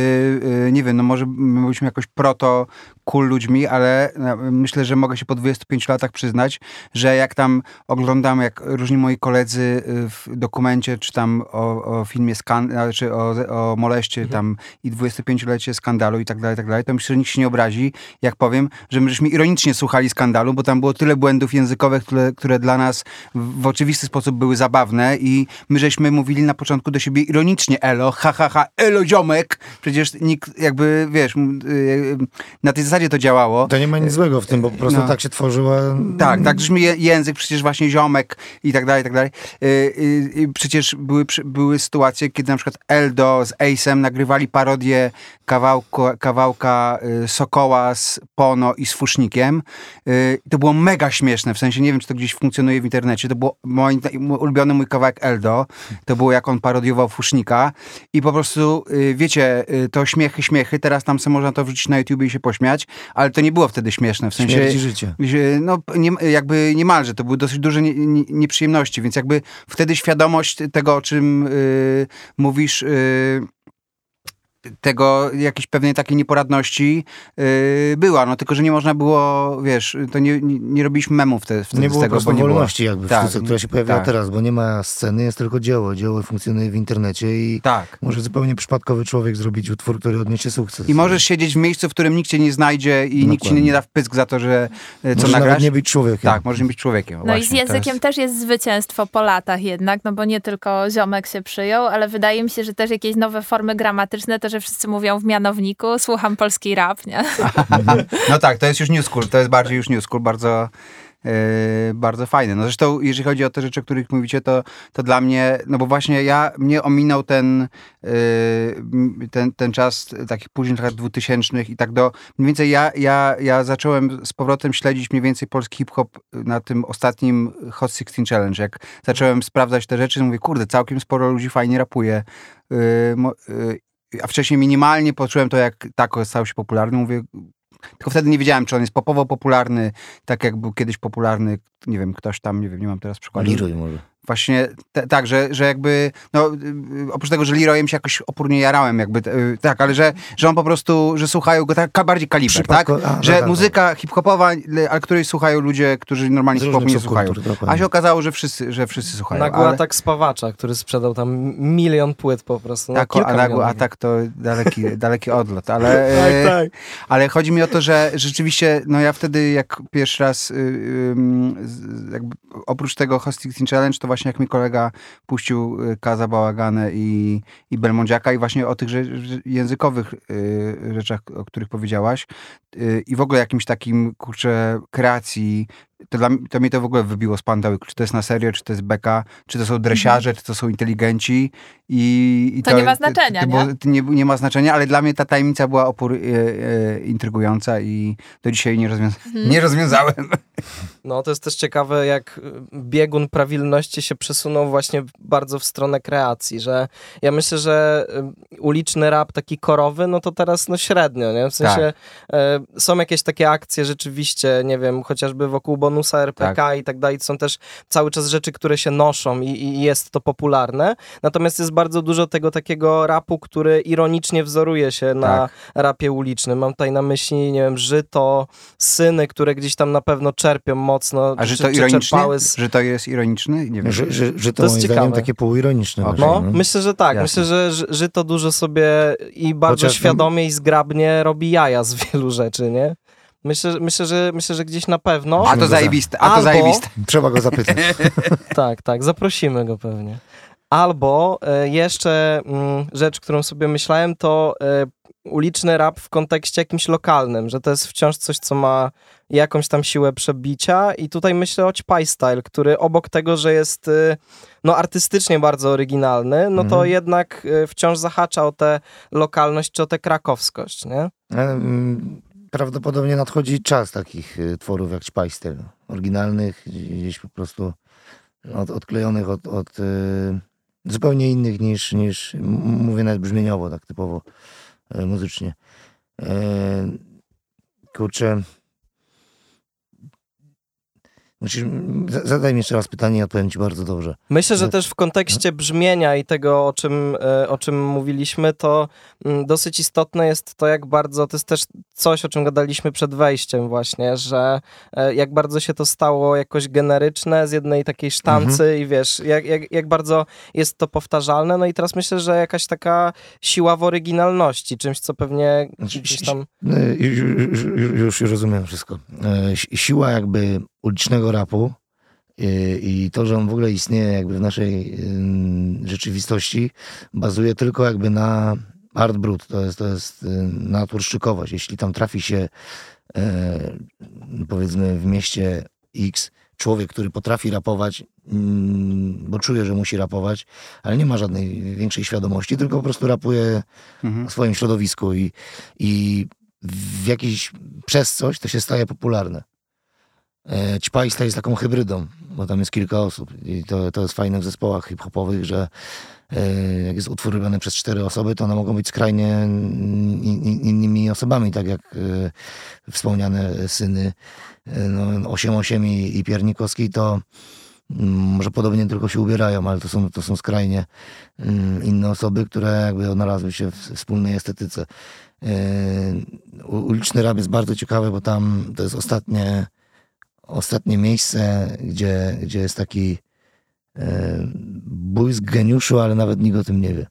y, nie wiem, no może my byliśmy jakoś proto cool ludźmi, ale no, myślę, że mogę się po 25 latach przyznać, że jak tam oglądam, jak różni moi koledzy y, w dokumencie, czy tam o, o filmie Skandal, czy o, o moleście mhm. tam i 25-lecie skandalu i tak dalej, tak dalej, to myślę, że nikt się nie obrazi, jak powiem, że my żeśmy ironicznie słuchali skandalu, bo tam było tyle błędów językowych, które, które dla nas w oczywisty sposób były zabawne i my żeśmy mówili na początku do siebie ironicznie elo, ha, ha, ha, elo ziomek. Przecież nikt jakby, wiesz, y, na tej zasadzie to działało. To nie ma nic złego w tym, bo po prostu no. tak się tworzyła... Tak, tak, żeśmy język, przecież właśnie ziomek i tak dalej, i tak dalej. Y, przecież były, były sytuacje, kiedy na przykład Eldo z Ace'em nagrywali parodię kawałku, kawałka y, Sokoła z Pono i z Fusznikiem. Y, to było mega śmieszne, w sensie nie wiem, czy to gdzieś funkcjonuje w internecie. To był mój, mój ulubiony mój kawałek Eldo. To było jak on parodiował Fusznika i po prostu, y, wiecie, to śmiechy, śmiechy. Teraz tam sobie można to wrzucić na YouTube i się pośmiać, ale to nie było wtedy śmieszne. W sensie, Śmierci życie. No, nie, jakby niemalże. To były dosyć duże nie, nie, nieprzyjemności, więc jakby wtedy świadomość tego, o czym yy, mówisz, yy, tego jakiejś pewnej takiej nieporadności yy, była, no tylko, że nie można było, wiesz, to nie, nie, robiliśmy memów wtedy, wtedy nie było z tego, bo nie wolności było... jakby w tak, sztuce, która się pojawia tak. teraz, bo nie ma sceny, jest tylko dzieło, dzieło funkcjonuje w internecie i tak. może zupełnie przypadkowy człowiek zrobić utwór, który odniesie sukces. I możesz siedzieć w miejscu, w którym nikt cię nie znajdzie i Dokładnie. nikt ci nie, nie da wpysk za to, że e, co możesz nagrasz. nie być człowiekiem. Tak, możesz nie być człowiekiem. No właśnie, i z językiem jest... też jest zwycięstwo po latach jednak, no bo nie tylko ziomek się przyjął, ale wydaje mi się, że też jakieś nowe formy gramatyczne, to, że wszyscy mówią w mianowniku, słucham polski rap, nie? No tak, to jest już new school, to jest bardziej już new school, bardzo, yy, bardzo fajne. No zresztą, jeżeli chodzi o te rzeczy, o których mówicie, to, to dla mnie, no bo właśnie ja, mnie ominął ten, yy, ten, ten czas takich późnych lat dwutysięcznych i tak do, mniej więcej ja, ja, ja zacząłem z powrotem śledzić mniej więcej polski hip-hop na tym ostatnim Hot 16 Challenge. Jak zacząłem sprawdzać te rzeczy, mówię, kurde, całkiem sporo ludzi fajnie rapuje. A wcześniej minimalnie poczułem to, jak Taco stał się popularny. Mówię, tylko wtedy nie wiedziałem, czy on jest popowo popularny, tak jak był kiedyś popularny, nie wiem, ktoś tam, nie wiem, nie mam teraz przykładu. Leroy może. Właśnie te, tak, że, że jakby, no y, oprócz tego, że Leroyem się jakoś opórnie jarałem, jakby, y, tak, ale że, że on po prostu, że słuchają go tak, bardziej kaliber, tak? A, że tak, tak, muzyka hip-hopowa, le- ale której słuchają ludzie, którzy normalnie hip-hopu różnych nie słuchają. dokładnie. A się okazało, że wszyscy, że wszyscy słuchają. Nagły ale, atak spawacza, który sprzedał tam milion płyt po prostu. No, tak, a nagły atak to daleki, daleki odlot, ale... Tak, e, tak. Ale chodzi mi o to, że rzeczywiście, no ja wtedy jak pierwszy raz, y, jakby, oprócz tego Hosting Challenge, to właśnie jak mi kolega puścił y, Kaza Bałaganę i, i Belmondziaka i właśnie o tych że językowych y, rzeczach, o których powiedziałaś i w ogóle jakimś takim, kurczę, kreacji, to, dla, to mnie to w ogóle wybiło z pandełek, czy to jest na serio, czy to jest beka, czy to są dresiarze, czy to są inteligenci i, i To nie ma znaczenia, to, nie? to nie, nie ma znaczenia, ale dla mnie ta tajemnica była opór e, e, intrygująca i do dzisiaj nie, rozwiąza- Mhm. nie rozwiązałem. No to jest też ciekawe, jak y, biegun prawilności się przesunął właśnie bardzo w stronę kreacji, że ja myślę, że y, uliczny rap taki korowy, no to teraz no średnio, nie? W sensie y, są jakieś takie akcje rzeczywiście, nie wiem, chociażby wokół bonusa RPK i tak dalej, są też cały czas rzeczy, które się noszą i, i jest to popularne, natomiast jest bardzo dużo tego takiego rapu, który ironicznie wzoruje się na Tak. rapie ulicznym. Mam tutaj na myśli, nie wiem, Żyto, Syny, które gdzieś tam na pewno czerpią mocno. A że czy- ironicznie? czerpały z- Że to jest ironiczny? Nie wiem. Że, że, że to, moim ciekawe. zdaniem takie półironiczne. Właśnie, No, no. myślę, że tak. Jasne. Myślę, że Ży- Żyto dużo sobie i bardzo Chociaż- świadomie i zgrabnie robi jaja z wielu rzeczy, nie? Myślę, że- myślę, że, myślę, że gdzieś na pewno. A to zajebiste, a to Albo- zajebiste. Trzeba go zapytać. Tak, tak, zaprosimy go pewnie. Albo e, jeszcze mm, rzecz, którą sobie myślałem, to e, uliczny rap w kontekście jakimś lokalnym, że to jest wciąż coś, co ma jakąś tam siłę przebicia i tutaj myślę o Ćpaj Style, który obok tego, że jest y, no artystycznie bardzo oryginalny, no to Mhm. jednak wciąż zahacza o tę lokalność czy o tę krakowskość, nie? Prawdopodobnie nadchodzi czas takich y, tworów jak Spajstel. Oryginalnych, gdzieś po prostu od, odklejonych od, od y, zupełnie innych niż, niż mówię nawet brzmieniowo, tak typowo y, muzycznie. Kurczę. Musisz, za- zadaj mi jeszcze raz pytanie i odpowiem ci bardzo dobrze. Myślę, że No. też w kontekście brzmienia i tego, o czym, e, o czym mówiliśmy, to mm, dosyć istotne jest to, jak bardzo, to jest też coś, o czym gadaliśmy przed wejściem właśnie, że e, jak bardzo się to stało jakoś generyczne z jednej takiej sztancy Mhm. i wiesz, jak, jak, jak bardzo jest to powtarzalne. No i teraz myślę, że jakaś taka siła w oryginalności, czymś, co pewnie Znaczy, gdzieś tam... Y, Już, już, już, rozumiem wszystko. Si- Siła jakby ulicznego rapu y, i to, że on w ogóle istnieje jakby w naszej y, rzeczywistości, bazuje tylko jakby na art brut, to jest, to jest y, naturszczykowość. Jeśli tam trafi się powiedzmy w mieście X człowiek, który potrafi rapować, mm, bo czuje, że musi rapować, ale nie ma żadnej większej świadomości, tylko po prostu rapuje Mhm. w swoim środowisku i, i w jakiś przez coś to się staje popularne. E, Ćpajsta jest taką hybrydą, bo tam jest kilka osób i to, to jest fajne w zespołach hip-hopowych, że e, jak jest utwór robiony przez cztery osoby, to one mogą być skrajnie in, in, innymi osobami, tak jak e, wspomniane syny e, no, 8-8 i, Piernikowski, to mm, może podobnie tylko się ubierają, ale to są, to są skrajnie mm, inne osoby, które jakby odnalazły się w wspólnej estetyce. Uliczny rap jest bardzo ciekawy, bo tam to jest ostatnie, ostatnie miejsce, gdzie, gdzie jest taki yy, błysk geniuszu, ale nawet nikt o tym nie wie.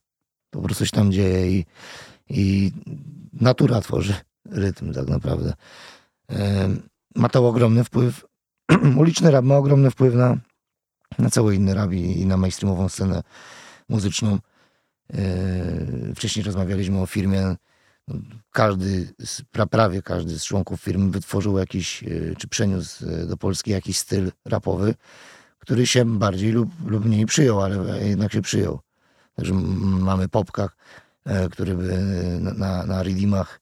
Po prostu się tam dzieje i, i natura tworzy rytm tak naprawdę. Yy, Ma to ogromny wpływ. Uliczny rap ma ogromny wpływ na, na cały inny rap i, i na mainstreamową scenę muzyczną. Yy, Wcześniej rozmawialiśmy o firmie. Każdy, prawie każdy z członków firmy wytworzył jakiś, yy, czy przeniósł yy, do Polski jakiś styl rapowy, który się bardziej lub, lub mniej przyjął, ale jednak się przyjął. Także mamy Popka, e, który na, na, Redeemach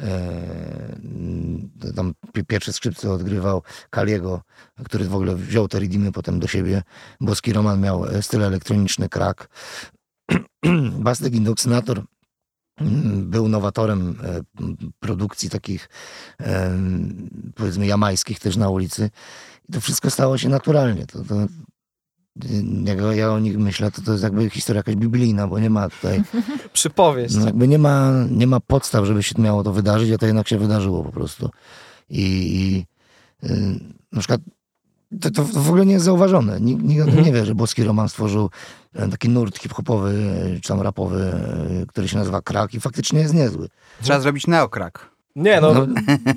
e, tam pi- pierwsze skrzypce odgrywał Kaliego, który w ogóle wziął te Redeemy potem do siebie. Boski Roman miał e, styl elektroniczny, krak. Bastek Indoksynator był nowatorem e, produkcji takich em, powiedzmy jamańskich też na ulicy. I to wszystko stało się naturalnie. To, to jak ja o nich myślę, to to jest jakby historia jakaś biblijna, bo nie ma tutaj, Przypowieść. no jakby nie ma, nie ma podstaw, żeby się miało to wydarzyć, a to jednak się wydarzyło po prostu. I, i y, na przykład to, to w ogóle nie jest zauważone. Nikt, nikt tym nie wie, że boski Roman stworzył e, taki nurt hip-hopowy, e, czy tam rapowy, e, który się nazywa Krak i faktycznie jest niezły. Trzeba zrobić neokrak. Nie, no,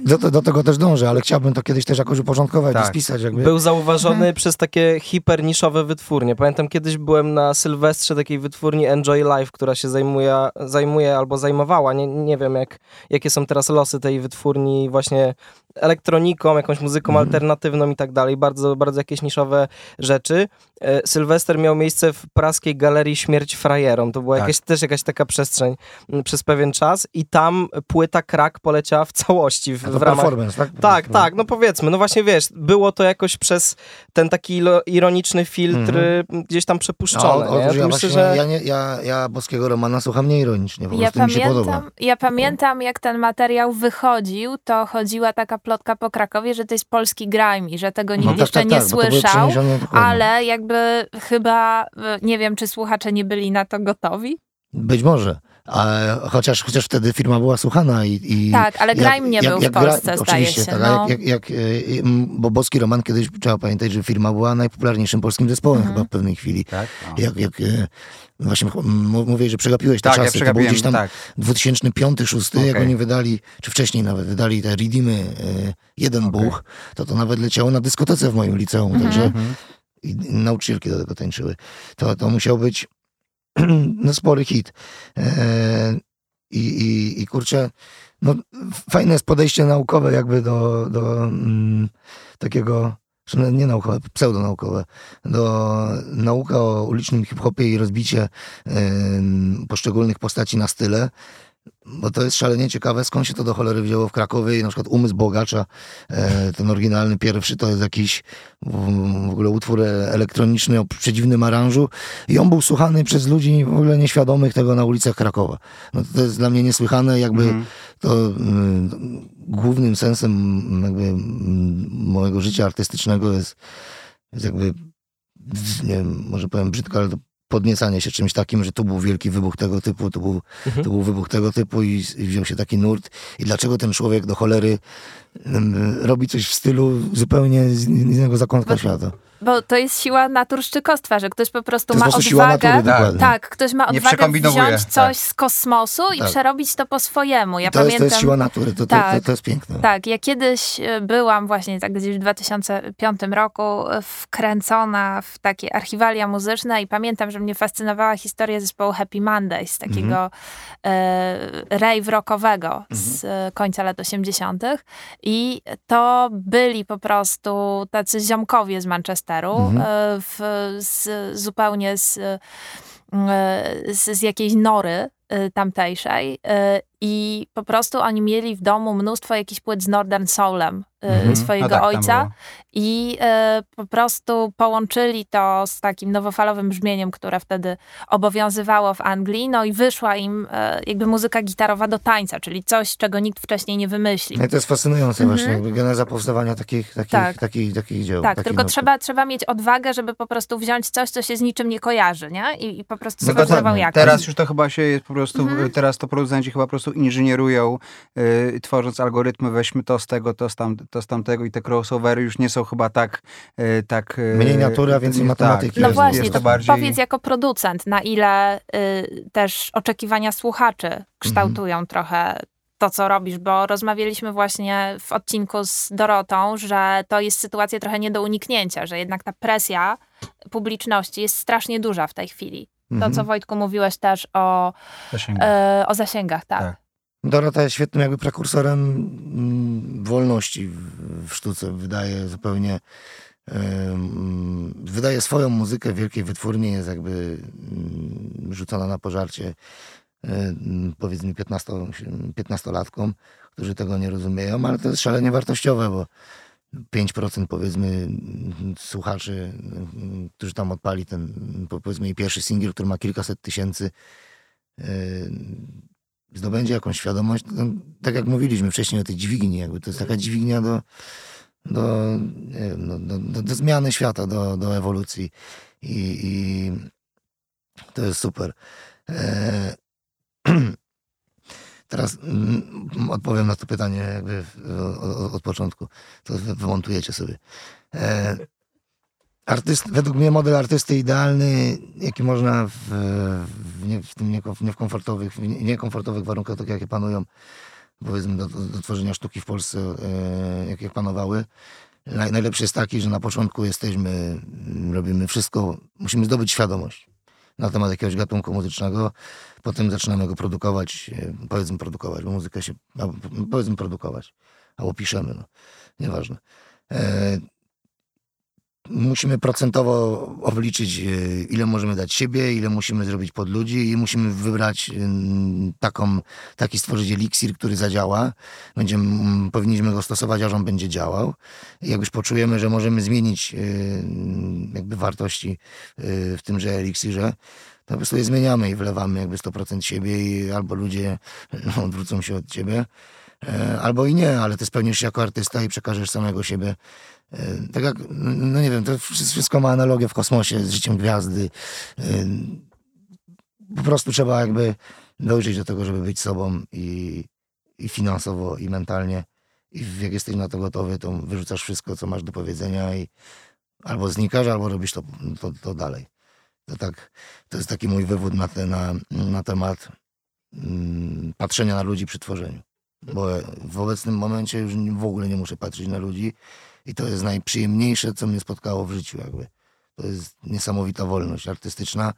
No, do, do, tego też dążę, ale chciałbym to kiedyś też jakoś uporządkować Tak. i spisać. Jakby. Był zauważony przez takie hiperniszowe wytwórnie. Pamiętam kiedyś byłem na Sylwestrze takiej wytwórni Enjoy Life, która się zajmuje, zajmuje albo zajmowała, nie, nie wiem jak, jakie są teraz losy tej wytwórni właśnie elektroniką, jakąś muzyką Mhm. alternatywną i tak dalej. Bardzo, bardzo jakieś niszowe rzeczy. E, Sylwester miał miejsce w praskiej galerii Śmierć Frajerom. To była Tak. jakaś, też jakaś taka przestrzeń przez pewien czas i tam płyta Krak poleciała w całości w, w ramach performance, tak? tak, tak, no powiedzmy, no właśnie wiesz, było to jakoś przez ten taki ironiczny filtr Mhm. gdzieś tam No, przepuszczone, nie? otóż ja, Myślę, właśnie, że... ja, nie, ja, ja boskiego Romana słucham nieironicznie, po Ja prostu mi się podoba. pamiętam, ja pamiętam, jak ten materiał wychodził, to chodziła taka plotka po Krakowie, że to jest polski grime i że tego nikt No tak, jeszcze tak, nie tak, były słyszał, ale jakby chyba, e, nie wiem, czy słuchacze nie byli na to gotowi. Być może. A, chociaż, chociaż wtedy firma była słuchana i... i Tak, ale grime nie był w gra- Polsce, zdaje Oczywiście, się. tak, no. jak, jak, jak, e, bo Boski Roman kiedyś, trzeba pamiętać, że firma była najpopularniejszym polskim zespołem Mhm. chyba w pewnej chwili. Tak? O. Jak, jak e, właśnie mówię, że przegapiłeś te Tak, ja czasy, to był gdzieś tam tak. 2005-2006, jak Okej. oni wydali, czy wcześniej nawet, wydali te Redeemy, e, jeden buch, to to nawet leciało na dyskotece w moim liceum, Mhm. także Mhm. i nauczycielki do tego tańczyły. To, to musiał być no, spory hit. E, i, i, I kurczę, no, fajne jest podejście naukowe jakby do, do mm, takiego, nie- naukowe, pseudonaukowe, do nauka o ulicznym hip-hopie i rozbicie em, poszczególnych postaci na style. Bo to jest szalenie ciekawe, skąd się to do cholery wzięło w Krakowie i na przykład Umysł Bogacza, e, ten oryginalny pierwszy, to jest jakiś w, ogóle utwór elektroniczny o przedziwnym aranżu i on był słuchany przez ludzi w ogóle nieświadomych tego na ulicach Krakowa. No to, to jest dla mnie niesłychane, jakby Mhm. to mm, głównym sensem mm, jakby mm, mojego życia artystycznego jest, jest jakby, nie wiem, może powiem brzydko, ale to podniecanie się czymś takim, że tu był wielki wybuch tego typu, tu był, Mhm. tu był wybuch tego typu i, i wziął się taki nurt. I dlaczego ten człowiek do cholery mm, robi coś w stylu zupełnie z innego zakątka świata. Bo to jest siła naturszczykostwa, że ktoś po prostu To jest ma prostu siła odwagę. natury, Tak. dokładnie. Tak, ktoś ma odwagę wziąć coś tak. z kosmosu i Tak. przerobić to po swojemu. Ja to, jest, pamiętam. to jest siła natury, to, to, to, Tak. to jest piękne. Tak, ja kiedyś e, byłam właśnie tak gdzieś w 2005 roku e, wkręcona w takie archiwalia muzyczne i pamiętam, że mnie fascynowała historia zespołu Happy Mondays, takiego e, rave rockowego z e, końca lat 80. I to byli po prostu tacy ziomkowie z Manchesteru, Mhm. e, w, z, zupełnie z, e, z, z jakiejś nory e, tamtejszej i po prostu oni mieli w domu mnóstwo jakichś płyt z Northern Soulem Mhm. swojego No tak, ojca i e, po prostu połączyli to z takim nowofalowym brzmieniem, które wtedy obowiązywało w Anglii, no i wyszła im e, jakby muzyka gitarowa do tańca, czyli coś, czego nikt wcześniej nie wymyślił. No i to jest fascynujące Mhm. właśnie, jakby geneza powstawania takich, takich, Tak. takich, takich dzieł. Tak, takich tylko trzeba, trzeba mieć odwagę, żeby po prostu wziąć coś, co się z niczym nie kojarzy, nie? I, i po prostu No skonstruował dokładnie. jakość. Teraz już to chyba się jest po prostu, Mhm. teraz to producenci chyba po prostu inżynierują, y, tworząc algorytmy, weźmy to z tego, to z, tam, to z tamtego i te crossovery już nie są chyba tak... y, tak y, Mniej natury, a więcej nie- matematyki. Tak, No jest- właśnie, jest to to bardziej... powiedz jako producent, na ile y, też oczekiwania słuchaczy kształtują trochę to, co robisz, bo rozmawialiśmy właśnie w odcinku z Dorotą, że to jest sytuacja trochę nie do uniknięcia, że jednak ta presja publiczności jest strasznie duża w tej chwili. To, Mhm. co Wojtku mówiłeś też o, Zasięgu. e, o zasięgach, tak. Tak. Dorota jest świetnym jakby prekursorem mm, wolności w, sztuce. Wydaje zupełnie wydaje swoją muzykę w wielkiej wytwórni, jest jakby mm, rzucona na pożarcie powiedzmy 15, 15-latkom, którzy tego nie rozumieją, ale to jest szalenie wartościowe, bo 5% powiedzmy słuchaczy, mm, którzy tam odpali ten powiedzmy pierwszy singiel, który ma kilkaset tysięcy zdobędzie jakąś świadomość, to, tak jak mówiliśmy wcześniej o tej dźwigni, jakby to jest taka dźwignia do, do, wiem, no, do, do, do zmiany świata, do, do ewolucji. i, i to jest super. E, teraz mm, odpowiem na to pytanie jakby od, od początku. To wy- wymontujecie sobie. E, artyst, według mnie model artysty idealny, jaki można w, w, nie, w tym niekom- niekomfortowych, w niekomfortowych warunkach, tak jakie panują, powiedzmy, do, do, tworzenia sztuki w Polsce, e, jakie panowały. Naj, najlepszy jest taki, że na początku jesteśmy, robimy wszystko, musimy zdobyć świadomość na temat jakiegoś gatunku muzycznego, potem zaczynamy go produkować, e, powiedzmy produkować, bo muzykę się, powiedzmy produkować, albo piszemy, no, nieważne. E, musimy procentowo obliczyć, e, ile możemy dać siebie, ile musimy zrobić pod ludzi i musimy wybrać mm, taką, taki stworzyć eliksir, który zadziała. Będziemy, powinniśmy go stosować, aż on będzie działał. Jak już poczujemy, że możemy zmienić e, jakby wartości e, w tymże eliksirze, to po prostu je zmieniamy i wlewamy jakby 100% siebie i albo ludzie odwrócą się od ciebie, e, albo i nie, ale ty spełnisz się jako artysta i przekażesz samego siebie. E, Tak jak, no nie wiem, to wszy- wszystko ma analogię w kosmosie z życiem gwiazdy. E, Po prostu trzeba jakby dojrzeć do tego, żeby być sobą i, i finansowo, i mentalnie. I jak jesteś na to gotowy, to wyrzucasz wszystko, co masz do powiedzenia i albo znikasz, albo robisz to, to, to dalej. To, tak, to jest taki mój wywód na, te, na, na temat mm, patrzenia na ludzi przy tworzeniu. Bo w obecnym momencie już w ogóle nie muszę patrzeć na ludzi i to jest najprzyjemniejsze, co mnie spotkało w życiu jakby. To jest niesamowita wolność artystyczna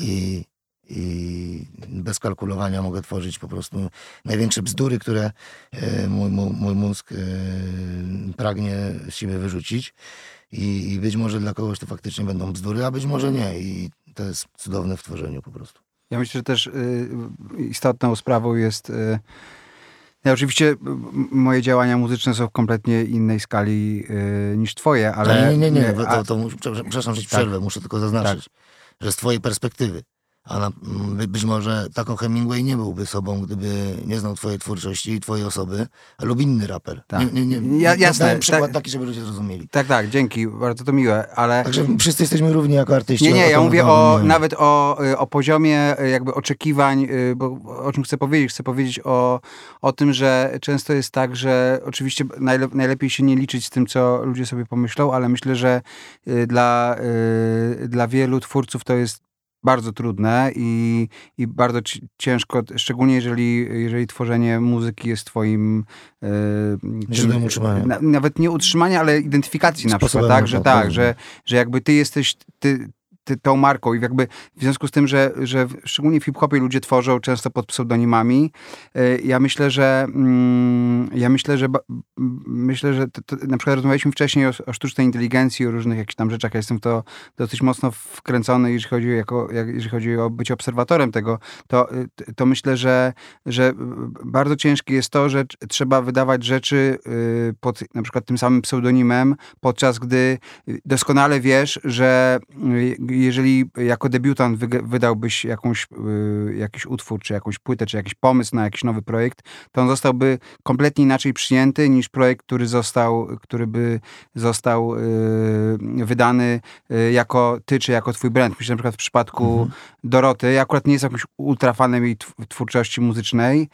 i, i bez kalkulowania mogę tworzyć po prostu największe bzdury, które e, mój, mój, mój mózg e, pragnie z siebie wyrzucić. I, I być może dla kogoś to faktycznie będą bzdury, a być może nie. I to jest cudowne w tworzeniu po prostu. Ja myślę, że też y, istotną sprawą jest. Y, ja oczywiście moje działania muzyczne są w kompletnie innej skali y, niż twoje, ale. Ale nie, nie, nie. a- To, to, przepraszam, że ci Tak. przerwę. Muszę tylko zaznaczyć, że z twojej perspektywy. A na, m, by- być może taką Hemingway nie byłby sobą, gdyby nie znał twojej twórczości i twojej osoby, lub inny raper. Tak. Nie, nie, nie, Ja- jasne, Dałem przykład tak. taki, żeby ludzie zrozumieli. Tak, tak, dzięki, bardzo to miłe, ale. Także wszyscy jesteśmy równi jako artyści. Nie, nie, ja mówię o, nawet o, y, o poziomie y, jakby oczekiwań, y, bo o czym chcę powiedzieć? Chcę powiedzieć o, o tym, że często jest tak, że oczywiście najle, najlepiej się nie liczyć z tym, co ludzie sobie pomyślą, ale myślę, że dla, dla wielu twórców to jest bardzo trudne i, i bardzo ci- ciężko, szczególnie jeżeli, jeżeli tworzenie muzyki jest twoim y, Źródłem utrzymania. na, nawet nie utrzymania, ale identyfikacji na przykład, Sposobem tak, na że tak, tak. że, że jakby ty jesteś ty, tą marką. I jakby w związku z tym, że, że szczególnie w hip-hopie ludzie tworzą często pod pseudonimami, y, ja myślę, że mm, ja myślę, że myślę, że to, to, na przykład rozmawialiśmy wcześniej o, o sztucznej inteligencji, o różnych jakichś tam rzeczach, ja jestem w to dosyć mocno wkręcony, jeżeli chodzi, jako, jak, jeżeli chodzi o bycie obserwatorem tego, to, y, to myślę, że, że bardzo ciężkie jest to, że trzeba wydawać rzeczy y, pod na przykład tym samym pseudonimem, podczas gdy doskonale wiesz, że jeżeli jako debiutant wydałbyś jakąś, y, jakiś utwór, czy jakąś płytę, czy jakiś pomysł na jakiś nowy projekt, to on zostałby kompletnie inaczej przyjęty niż projekt, który został, który by został y, wydany y, jako ty, czy jako twój brand. Myślę na przykład w przypadku Doroty. Ja akurat nie jestem jakimś ultrafanem jej tw- twórczości muzycznej,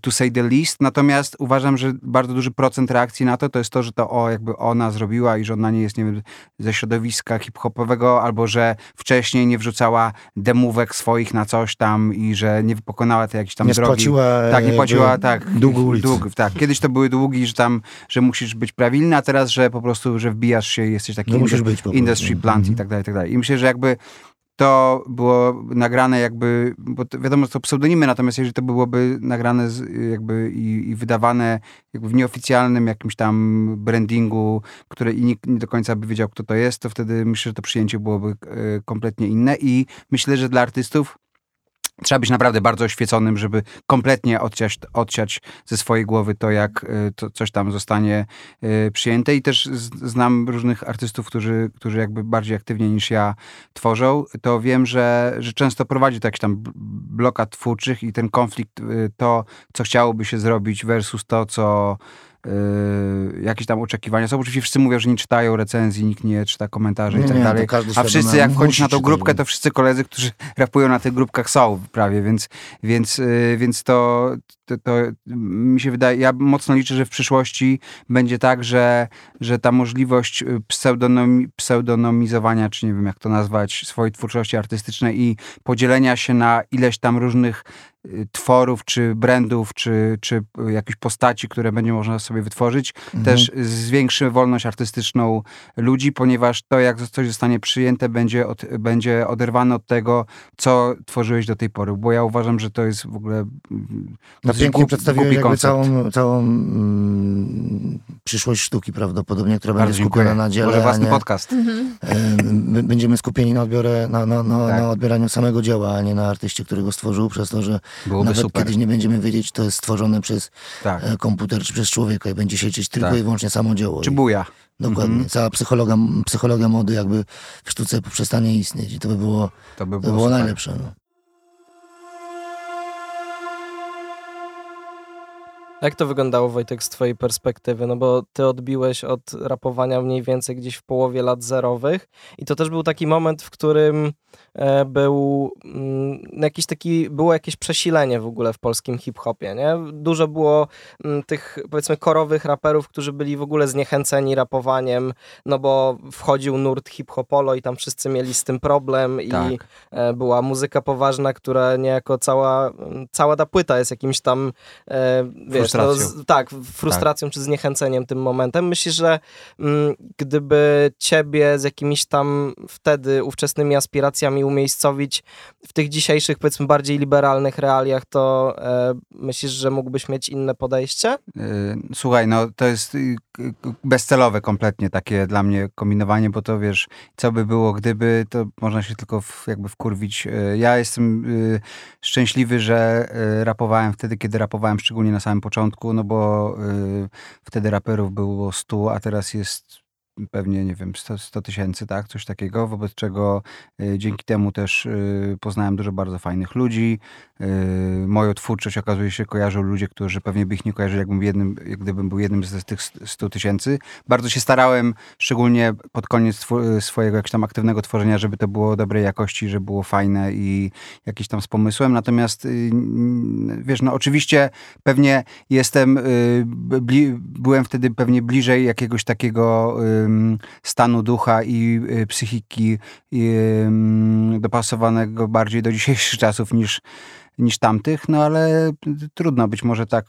to say the least, natomiast uważam, że bardzo duży procent reakcji na to, to jest to, że to o, jakby ona zrobiła i że ona nie jest, nie wiem, ze środowiska hip-hopowego, albo że wcześniej nie wrzucała demówek swoich na coś tam i że nie pokonała tej jakiejś tam Nie drogi. spłaciła, Tak, nie jakby płaciła, tak. długu ulicy. Dług, tak. Kiedyś to były długi, że tam, że musisz być prawilny, a teraz, że po prostu, że wbijasz się i jesteś taki No musisz indu- być prostu. industry plant i Mhm. tak dalej, i tak dalej. I myślę, że jakby to było nagrane jakby, bo wiadomo, że to pseudonimy, natomiast jeżeli to byłoby nagrane jakby i, i wydawane jakby w nieoficjalnym jakimś tam brandingu, które i nikt nie do końca by wiedział, kto to jest, to wtedy myślę, że to przyjęcie byłoby e, kompletnie inne i myślę, że dla artystów Trzeba być naprawdę bardzo oświeconym, żeby kompletnie odciąć, odciąć ze swojej głowy to, jak y, to coś tam zostanie y, przyjęte. I też znam różnych artystów, którzy, którzy jakby bardziej aktywnie niż ja tworzą. To wiem, że, że często prowadzi to jakiś tam bl- blokad twórczych i ten konflikt, y, to, co chciałoby się zrobić versus to, co jakieś tam oczekiwania są. Oczywiście wszyscy mówią, że nie czytają recenzji, nikt nie czyta komentarzy i tak Nie, dalej. A wszyscy jak wchodzisz na tą grupkę, bo- to wszyscy koledzy, którzy rapują na tych grupkach są prawie, więc, więc, y, więc to, to, to mi się wydaje, ja mocno liczę, że w przyszłości będzie tak, że, że ta możliwość y, pseudonomi, pseudonomizowania, czy nie wiem jak to nazwać, swojej twórczości artystycznej i podzielenia się na ileś tam różnych y, tworów, czy brandów, czy, czy y, jakichś postaci, które będzie można sobie wytworzyć, Mhm. też zwiększy wolność artystyczną ludzi, ponieważ to, jak coś zostanie przyjęte, będzie, od, będzie oderwane od tego, co tworzyłeś do tej pory. Bo ja uważam, że to jest w ogóle mm, No głup- przedstawiłeś jakby koncept. całą, całą mm, przyszłość sztuki prawdopodobnie, która Bardzo będzie dziękuję. skupiona na dziele, Może własny nie, podcast. e, b- będziemy skupieni na, odbiorę, na, na, na, Tak. na odbieraniu samego dzieła, a nie na artyście, który go stworzył, przez to, że Byłoby nawet super. kiedyś nie będziemy wiedzieć, to jest stworzone przez Tak. e, komputer czy przez człowieka i będzie się liczyć tylko Tak. i wyłącznie samo dzieło. Czy buja. Dokładnie. Mhm. Cała psychologia, psychologia mody jakby w sztuce przestanie istnieć i to by było, To by to było, było najlepsze. No. Jak to wyglądało, Wojtek, z twojej perspektywy? No bo ty odbiłeś od rapowania mniej więcej gdzieś w połowie lat zerowych i to też był taki moment, w którym e, był mm, jakiś taki, było jakieś przesilenie w ogóle w polskim hip-hopie, nie? Dużo było mm, tych, powiedzmy, korowych raperów, którzy byli w ogóle zniechęceni rapowaniem, no bo wchodził nurt hip-hopolo i tam wszyscy mieli z tym problem i Tak. e, była muzyka poważna, która niejako cała, cała ta płyta jest jakimś tam, e, wiesz, no, z, tak, frustracją czy zniechęceniem tym momentem. Myślisz, że mm, gdyby ciebie z jakimiś tam wtedy ówczesnymi aspiracjami umiejscowić w tych dzisiejszych, powiedzmy, bardziej liberalnych realiach, to e, myślisz, że mógłbyś mieć inne podejście? Y, Słuchaj, no to jest y, bezcelowe kompletnie takie dla mnie kombinowanie, bo to wiesz, co by było gdyby, to można się tylko w, jakby wkurwić. Y, Ja jestem y, szczęśliwy, że y, rapowałem wtedy, kiedy rapowałem, szczególnie na samym początku, no bo y, wtedy raperów było 100, a teraz jest pewnie, nie wiem, 100 100 tysięcy, tak, coś takiego, wobec czego y, dzięki temu też y, poznałem dużo bardzo fajnych ludzi. Y, moją twórczość okazuje się kojarzą ludzie, którzy pewnie by ich nie kojarzyli, jakbym jednym, jak gdybym był jednym z tych 100 tysięcy. Bardzo się starałem, szczególnie pod koniec twu- swojego jakiegoś tam aktywnego tworzenia, żeby to było dobrej jakości, żeby było fajne i jakieś tam z pomysłem. Natomiast y, wiesz, no oczywiście pewnie jestem, y, byłem wtedy pewnie bliżej jakiegoś takiego stanu ducha i y, psychiki dopasowanego bardziej do dzisiejszych czasów niż niż tamtych, no ale trudno, być może tak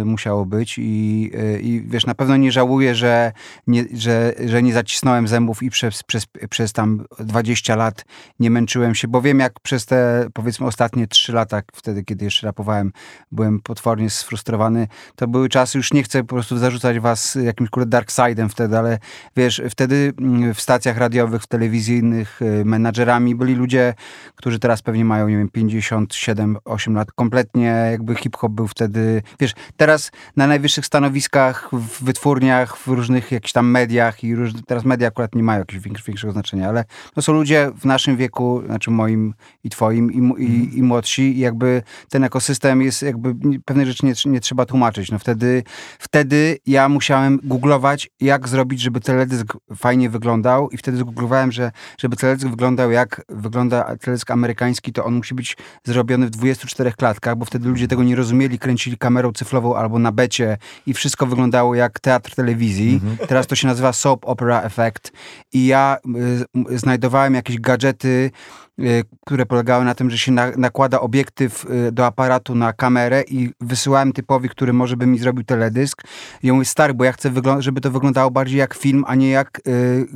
y, musiało być i, y, i wiesz, na pewno nie żałuję, że nie, że, że nie zacisnąłem zębów i przez, przez, przez tam 20 lat nie męczyłem się, bo wiem jak przez te powiedzmy ostatnie 3 lata, wtedy kiedy jeszcze rapowałem, byłem potwornie sfrustrowany, to były czasy, już nie chcę po prostu zarzucać was jakimś kurde dark side'em wtedy, ale wiesz, wtedy mm, w stacjach radiowych, w telewizyjnych y, menadżerami byli ludzie, którzy teraz pewnie mają, nie wiem, 57, 8 lat. Kompletnie jakby hip-hop był wtedy, wiesz, teraz na najwyższych stanowiskach, w wytwórniach, w różnych jakichś tam mediach i róż, teraz media akurat nie mają jakiegoś większ- większego znaczenia, ale to są ludzie w naszym wieku, znaczy moim i twoim i, i, i młodsi i jakby ten ekosystem jest jakby, pewne rzeczy nie, nie trzeba tłumaczyć. No wtedy, wtedy ja musiałem googlować, jak zrobić, żeby teledysk fajnie wyglądał i wtedy zgooglowałem, że żeby teledysk wyglądał jak wygląda teledysk amerykański, to on musi być zrobiony w 24 klatkach, bo wtedy ludzie tego nie rozumieli, kręcili kamerą cyfrową albo na becie i wszystko wyglądało jak teatr telewizji. Teraz to się nazywa soap opera effect i ja y, znajdowałem jakieś gadżety, które polegały na tym, że się na, nakłada obiektyw y, do aparatu na kamerę i wysyłałem typowi, który może by mi zrobił teledysk. I mówię, stary, bo ja chcę, żeby to wyglądało bardziej jak film, a nie jak y,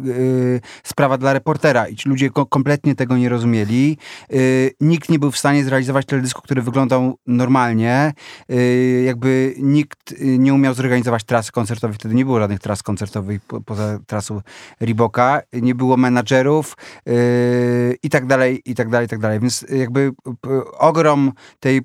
y, sprawa dla reportera. I ci ludzie ko- kompletnie tego nie rozumieli. Y, nikt nie był w stanie zrealizować teledysku, który wyglądał normalnie. Jakby nikt nie umiał zorganizować trasy koncertowej. Wtedy nie było żadnych tras koncertowych po, poza trasą Reeboka. Nie było menadżerów i tak dalej, i tak dalej, i tak dalej. Więc jakby p- ogrom tej y,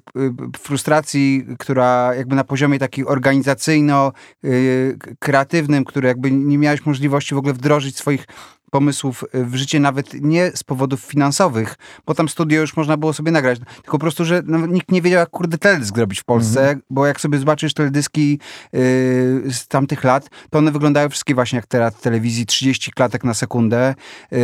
frustracji, która jakby na poziomie takim organizacyjno y, kreatywnym, który jakby nie miałeś możliwości w ogóle wdrożyć swoich pomysłów w życie, nawet nie z powodów finansowych, bo tam studio już można było sobie nagrać, tylko po prostu, że no, nikt nie wiedział, jak kurde teledysk zrobić w Polsce, Mhm. bo jak sobie zobaczysz teledyski yy, z tamtych lat, to one wyglądają wszystkie właśnie jak teraz w telewizji, 30 klatek na sekundę, yy,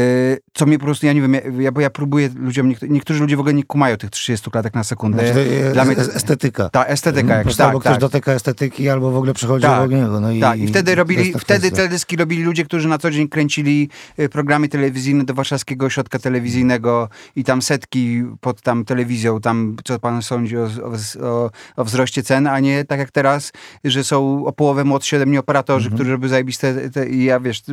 co mnie po prostu, ja nie wiem, ja, ja, bo ja próbuję ludziom, niektórzy, niektórzy ludzie w ogóle nie kumają tych 30 klatek na sekundę. Znaczy, to jest Dla mnie to- estetyka. Ta estetyka, Po jak tak, albo ktoś tak. dotyka estetyki, albo w ogóle przechodzi Tak. obok niego. No i, Tak, i wtedy robili, wtedy teledyski robili ludzie, którzy na co dzień kręcili y, programy telewizyjne do Warszawskiego Ośrodka Telewizyjnego i tam setki pod tam telewizją, tam co pan sądzi o, o, o, wzroście cen, a nie tak jak teraz, że są o połowę młodsi ode mnie operatorzy, Mhm. którzy robią zajebiste te, i ja wiesz...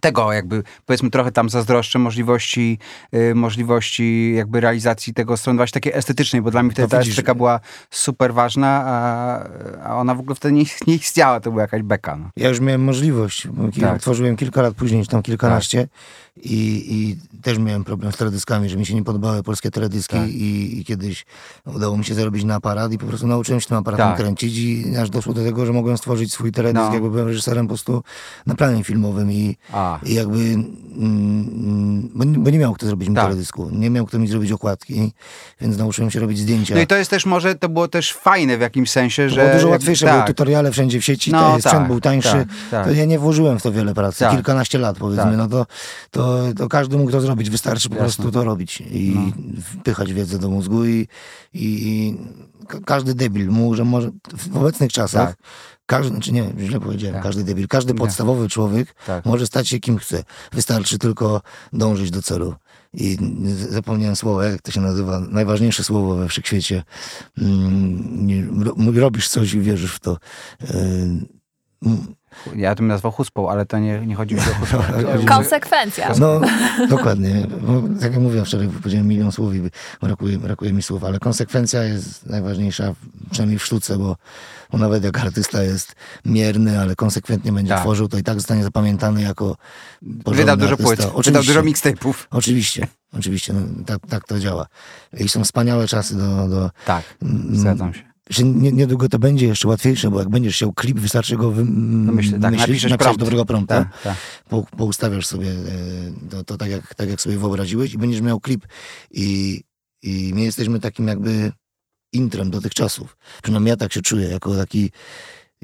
Tego jakby, powiedzmy, trochę tam zazdroszczę możliwości, y, możliwości jakby realizacji tego strony właśnie takiej estetycznej, bo dla mnie wtedy To ta estetyka była super ważna, a, a ona w ogóle wtedy nie, nie istniała, to była jakaś beka. No. Ja już miałem możliwość, Tak. tworzyłem kilka lat później, czy tam kilkanaście i, i też miałem problem z teledyskami, że mi się nie podobały polskie teledyski Tak. i, i kiedyś udało mi się zarobić na aparat i po prostu nauczyłem się tym aparatem Tak. kręcić i aż doszło do tego, że mogłem stworzyć swój teledysk, No. jakby byłem reżyserem po prostu na planie filmowym i, i jakby, mm, mm, bo, nie- bo nie miał kto zrobić mi Tak. teledysku, nie miał kto mi zrobić okładki, więc nauczyłem się robić zdjęcia. No i to jest też może, to było też fajne w jakimś sensie, To że... było dużo łatwiejsze, tak, były tutoriale wszędzie w sieci, No, sprzęt tak, był tańszy. tak, tak. To ja nie włożyłem w to wiele pracy, kilkanaście lat powiedzmy, no to, to, to każdy mógł to zrobić, wystarczy po Jasne. prostu to robić i No. wpychać wiedzę do mózgu i, i, i ka- każdy debil mógł, że może w obecnych czasach Tak. Każdy, znaczy nie, źle powiedziałem, Tak. każdy debil, każdy Nie. podstawowy człowiek Tak. może stać się kim chce. Wystarczy tylko dążyć do celu. I zapomniałem słowa, jak to się nazywa, najważniejsze słowo we wszechświecie. Mm, robisz coś i wierzysz w to. Ja to bym nazwał huspą, ale to nie, nie chodzi mi o huspą. Chodzi- Konsekwencja. No, dokładnie. Bo, tak jak mówiłem wczoraj, powiedziałem milion słów i brakuje, brakuje mi słów, ale konsekwencja jest najważniejsza, przynajmniej w sztuce, bo, bo nawet jak artysta jest mierny, ale konsekwentnie będzie Tak. tworzył, to i tak zostanie zapamiętany jako Wydał dużo artysta. płyt, wydał Oczywiście. dużo mixtape'ów. Oczywiście, oczywiście, no, tak, tak to działa. I są wspaniałe czasy do, do Tak, zgadzam się. Że nie, niedługo to będzie jeszcze łatwiejsze, bo jak będziesz chciał klip, wystarczy go wy, No myślę, tak, myśleć, napiszesz napisać prompt. dobrego prompta, Tak, tak. po, poustawiasz sobie e, to, to tak, jak, tak, jak sobie wyobraziłeś i będziesz miał klip. I, I my jesteśmy takim jakby intrem do tych czasów. Przynajmniej ja tak się czuję, jako taki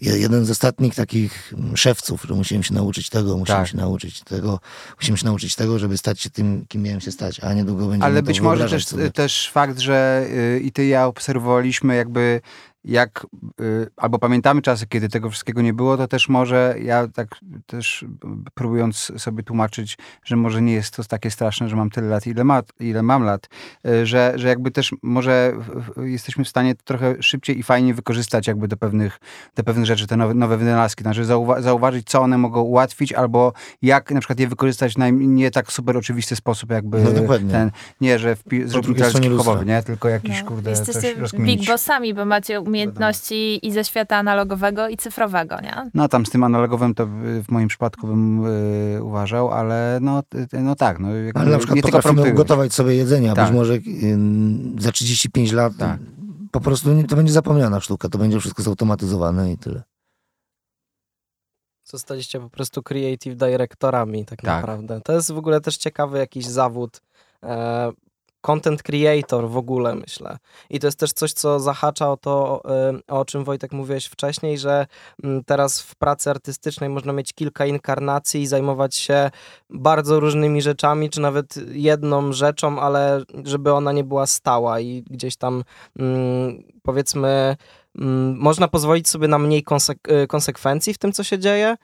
jeden z ostatnich takich mm, szewców, że musiałem się nauczyć tego, musiałem Tak. się nauczyć tego, musiałem się nauczyć tego, żeby stać się tym, kim miałem się stać, a niedługo będzie Ale być może też, sobie. też fakt, że y, i ty i ja obserwowaliśmy jakby jak, y, albo pamiętamy czasy, kiedy tego wszystkiego nie było, to też może ja tak też y, próbując sobie tłumaczyć, że może nie jest to takie straszne, że mam tyle lat, ile, ma, ile mam lat, y, że, że jakby też może jesteśmy w stanie trochę szybciej i fajnie wykorzystać jakby do pewnych, do pewnych rzeczy te nowe, nowe wynalazki, znaczy zauwa- zauważyć, co one mogą ułatwić, albo jak na przykład je wykorzystać w naj- nie tak super oczywisty sposób, jakby No dokładnie. ten, nie, że lustra. chowowy, nie? Tylko jakiś, No. kurde, Jesteście big bossami, bo macie umiejętności i ze świata analogowego i cyfrowego, nie? No tam z tym analogowym to w moim przypadku bym y, uważał, ale no, no tak. No, jakby Ale na przykład nie potrafimy ugotować sobie jedzenie, a Tak. być może ym, za 35 lat Tak. po prostu nie, to będzie zapomniana sztuka, to będzie wszystko zautomatyzowane i tyle. Zostaliście po prostu creative directorami tak, Tak. naprawdę. To jest w ogóle też ciekawy jakiś zawód. Content creator w ogóle, myślę. I to jest też coś, co zahacza o to, e, o czym Wojtek mówiłeś wcześniej, że mm, teraz w pracy artystycznej można mieć kilka inkarnacji i zajmować się bardzo różnymi rzeczami, czy nawet jedną rzeczą, ale żeby ona nie była stała i gdzieś tam mm, powiedzmy można pozwolić sobie na mniej konsek- y, konsekwencji w tym, co się dzieje.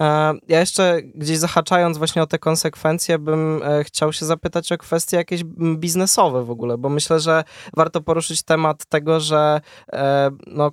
E, Ja jeszcze gdzieś zahaczając właśnie o te konsekwencje, bym e, chciał się zapytać o kwestie jakieś mm, biznesowe w ogóle, bo myślę, że warto poruszyć temat tego, że e, no,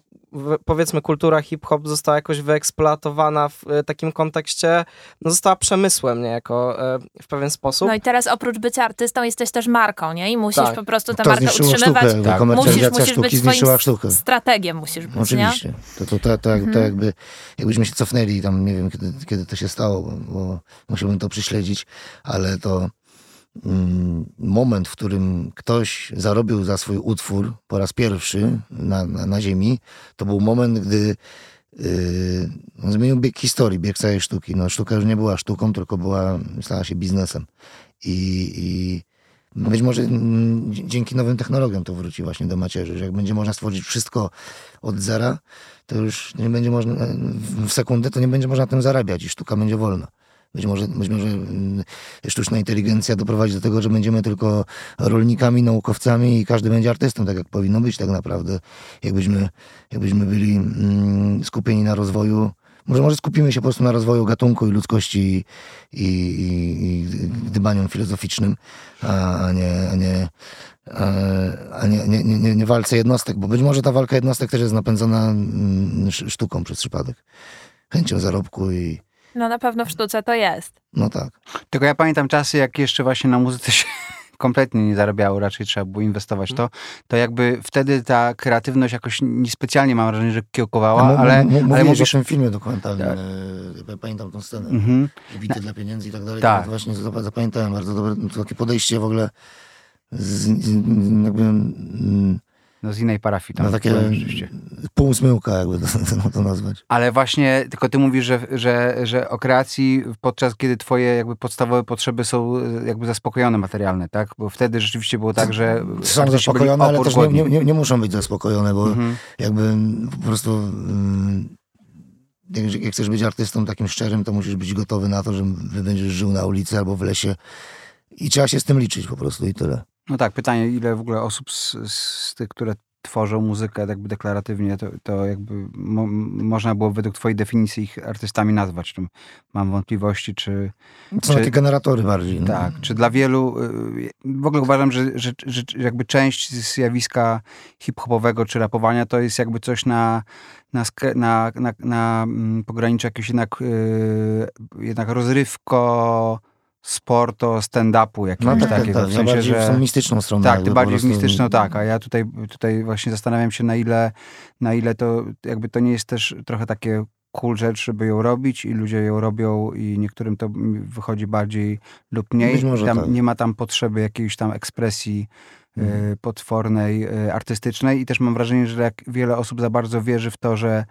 powiedzmy kultura hip-hop została jakoś wyeksploatowana w e, takim kontekście, no została przemysłem niejako e, w pewien sposób. No i teraz oprócz bycia artystą jesteś też marką, nie? I musisz Tak. po prostu tę To markę utrzymywać. sztukę, Tak. komercjalizacja Musisz, musisz sztuki być zniszczyła sztukę. strategiem, musisz być, nie? Oczywiście. To, to, to, to, to Mhm. jakby, jakbyśmy się cofnęli, tam nie wiem kiedy, kiedy to się stało, bo, bo musiałbym to prześledzić, ale to moment, w którym ktoś zarobił za swój utwór po raz pierwszy na, na, na ziemi, to był moment, gdy Yy, zmienił bieg historii, bieg całej sztuki. No, sztuka już nie była sztuką, tylko była, stała się biznesem. I, i być może mm, dzięki nowym technologiom to wróci właśnie do macierzy, że jak będzie można stworzyć wszystko od zera, to już nie będzie można, w- sekundę to nie będzie można na tym zarabiać i sztuka będzie wolna. Być może, być może mm, sztuczna inteligencja doprowadzi do tego, że będziemy tylko rolnikami, naukowcami i każdy będzie artystą, tak jak powinno być tak naprawdę. Jakbyśmy, jakbyśmy byli mm, skupieni na rozwoju, może, może skupimy się po prostu na rozwoju gatunku i ludzkości i, i, i filozoficznym, a, nie, a nie, a, nie, nie, nie, nie, walce jednostek, bo być może ta walka jednostek też jest napędzana mm, sz- sztuką przez przypadek. Chęcią zarobku i No na pewno w sztuce to jest. no tak. Tylko ja pamiętam czasy, jak jeszcze właśnie na muzyce się kompletnie nie zarabiało, raczej trzeba było inwestować w to, to jakby wtedy ta kreatywność jakoś niespecjalnie mam wrażenie, że kiełkowała, mu- ale, mu- ale mówisz... o tym filmie dokumentalnym. Tak. e, ja Pamiętam tą scenę. Mhm. Bity dla pieniędzy i tak dalej. Tak. To właśnie zap- zapamiętałem bardzo dobre takie podejście w ogóle z, z, jakby mm, No z innej parafii tam. na takie byłem rzeczywiście. półsmyłka jakby to, to, to nazwać. Ale właśnie, tylko ty mówisz, że, że, że o kreacji podczas kiedy twoje jakby podstawowe potrzeby są e, jakby zaspokojone materialne, tak? Bo wtedy rzeczywiście było tak, że Są zaspokojone, ale też nie, nie, nie muszą być zaspokojone, bo Mhm. jakby po prostu mm, jak, jak chcesz być artystą takim szczerym, to musisz być gotowy na to, że będziesz żył na ulicy albo w lesie i trzeba się z tym liczyć po prostu i tyle. No tak, pytanie, ile w ogóle osób z, z tych, które tworzą muzykę jakby deklaratywnie, to, to jakby mo, można było według twojej definicji ich artystami nazwać. Czy mam wątpliwości, czy, Są Czy- takie generatory bardziej. no. tak, czy dla wielu, y, w ogóle uważam, że, że, że jakby część zjawiska hip-hopowego czy rapowania to jest jakby coś na, na, na, na, na mm, pograniczu jakiegoś jednak, y, jednak rozrywko, sporto, stand-upu jakiegoś No tak, tak, takiego. tak. W Ja sensie, bardziej w że... tą mistyczną stronę. Tak, ty bardziej w mistyczną, tak, a ja tutaj, tutaj właśnie zastanawiam się, na ile, na ile to jakby to nie jest też trochę takie cool rzecz, żeby ją robić i ludzie ją robią i niektórym to wychodzi bardziej lub mniej. Być może tam, tak. Nie ma tam potrzeby jakiejś tam ekspresji Mhm. y, potwornej, y, artystycznej i też mam wrażenie, że jak wiele osób za bardzo wierzy w to, że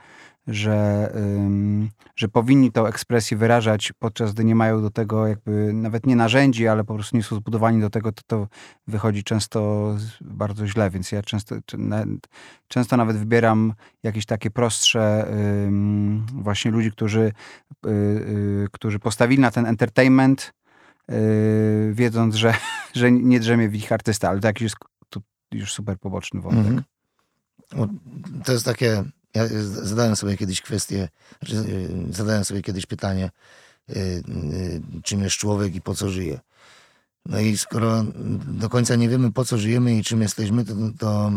że, że powinni tą ekspresję wyrażać, podczas gdy nie mają do tego jakby nawet nie narzędzi, ale po prostu nie są zbudowani do tego, to to wychodzi często bardzo źle, więc ja często, często nawet wybieram jakieś takie prostsze właśnie ludzi, którzy, y, y, którzy postawili na ten entertainment, y, wiedząc, że, że nie drzemie w ich artysta, ale to jakiś jest tu już super poboczny wątek. Mhm. O, To jest takie. Ja z- zadałem sobie kiedyś kwestię, y, zadałem sobie kiedyś pytanie, y, czym jest człowiek i po co żyje. No i skoro do końca nie wiemy, po co żyjemy i czym jesteśmy, to, to,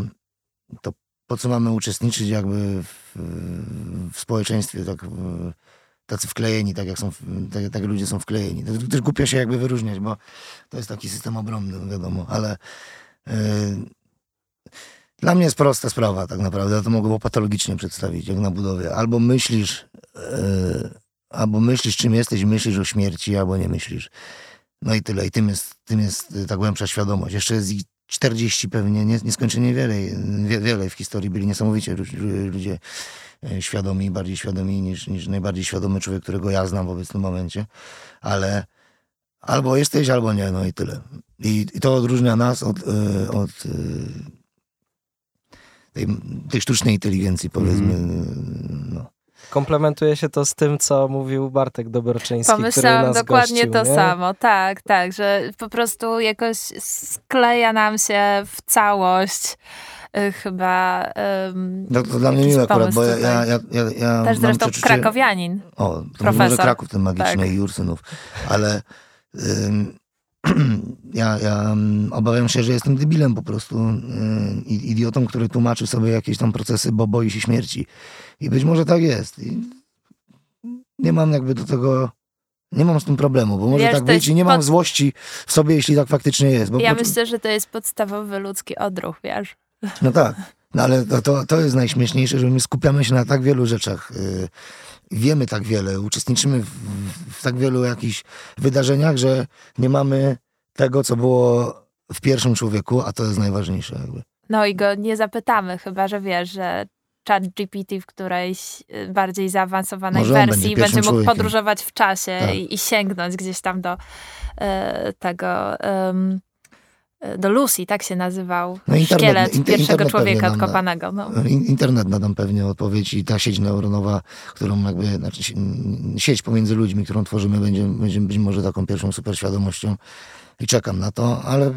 to po co mamy uczestniczyć jakby w, w społeczeństwie, tak, tacy wklejeni, tak jak, są, tak, tak ludzie są wklejeni. To też głupio się jakby wyróżniać, bo to jest taki system obronny, wiadomo, ale y, dla mnie jest prosta sprawa tak naprawdę. Ja to mogę patologicznie przedstawić, jak na budowie. Albo myślisz, e, albo myślisz, czym jesteś, myślisz o śmierci, albo nie myślisz. No i tyle. I tym jest, tym jest e, ta głębsza świadomość. Jeszcze jest ich 40 pewnie, nie, nieskończenie wiele, wie, wiele w historii byli niesamowicie lu- lu- ludzie e, świadomi, bardziej świadomi niż, niż najbardziej świadomy człowiek, którego ja znam w obecnym momencie. Ale albo jesteś, albo nie, no i tyle. I, i to odróżnia nas od, od e, tej, tej sztucznej inteligencji, powiedzmy. No. Komplementuje się to z tym, co mówił Bartek Doberczyński, który Pomyślałam nas dokładnie gościł, to nie? samo. Tak, tak, że po prostu jakoś skleja nam się w całość y, chyba. ym, No, to dla mnie miłe akurat, bo ja, ja, ja, ja, ja Też mam zresztą przeczucie- krakowianin. O, to profesor. może Kraków ten magiczny Tak. i Ursynów, ale ym, ja, ja ym, obawiam się, że jestem debilem po prostu, i- idiotą, który tłumaczy sobie jakieś tam procesy, bo boi się śmierci. I być może tak jest. I nie mam jakby do tego, nie mam z tym problemu, bo może Wiesz, tak być i nie mam pod- złości w sobie, jeśli tak faktycznie jest. Bo Ja po- myślę, że to jest podstawowy ludzki odruch, wiesz. No tak, no ale to, to, to jest najśmieszniejsze, że my skupiamy się na tak wielu rzeczach. y, Wiemy tak wiele, uczestniczymy w, w tak wielu jakichś wydarzeniach, że nie mamy tego, co było w pierwszym człowieku, a to jest najważniejsze. Jakby. No i go nie zapytamy, chyba że wiesz, że chat GPT w którejś y, bardziej zaawansowanej Może wersji będzie będzie, mógł człowiekiem. podróżować w czasie Tak. i, i sięgnąć gdzieś tam do e, tego... e, do Lucy, tak się nazywał No, internet- szkielet inter- pierwszego człowieka odkopanego. No. In- Internet da nam pewnie odpowiedź i ta sieć neuronowa, którą jakby, znaczy si- sieć pomiędzy ludźmi, którą tworzymy, będzie, będzie być może taką pierwszą superświadomością i czekam na to, ale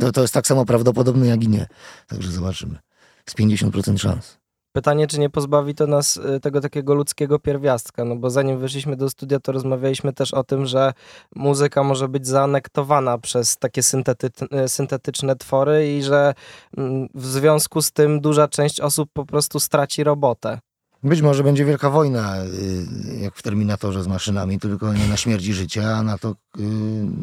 to, to jest tak samo prawdopodobne jak i nie. Także zobaczymy. Z 50% szans. Pytanie, czy nie pozbawi to nas y, tego takiego ludzkiego pierwiastka, no bo zanim wyszliśmy do studia, to rozmawialiśmy też o tym, że muzyka może być zaanektowana przez takie syntety- y, syntetyczne twory i że mm, w związku z tym duża część osób po prostu straci robotę. Być może będzie wielka wojna, y, jak w Terminatorze z maszynami, tylko nie na śmierć i życie, a na to y,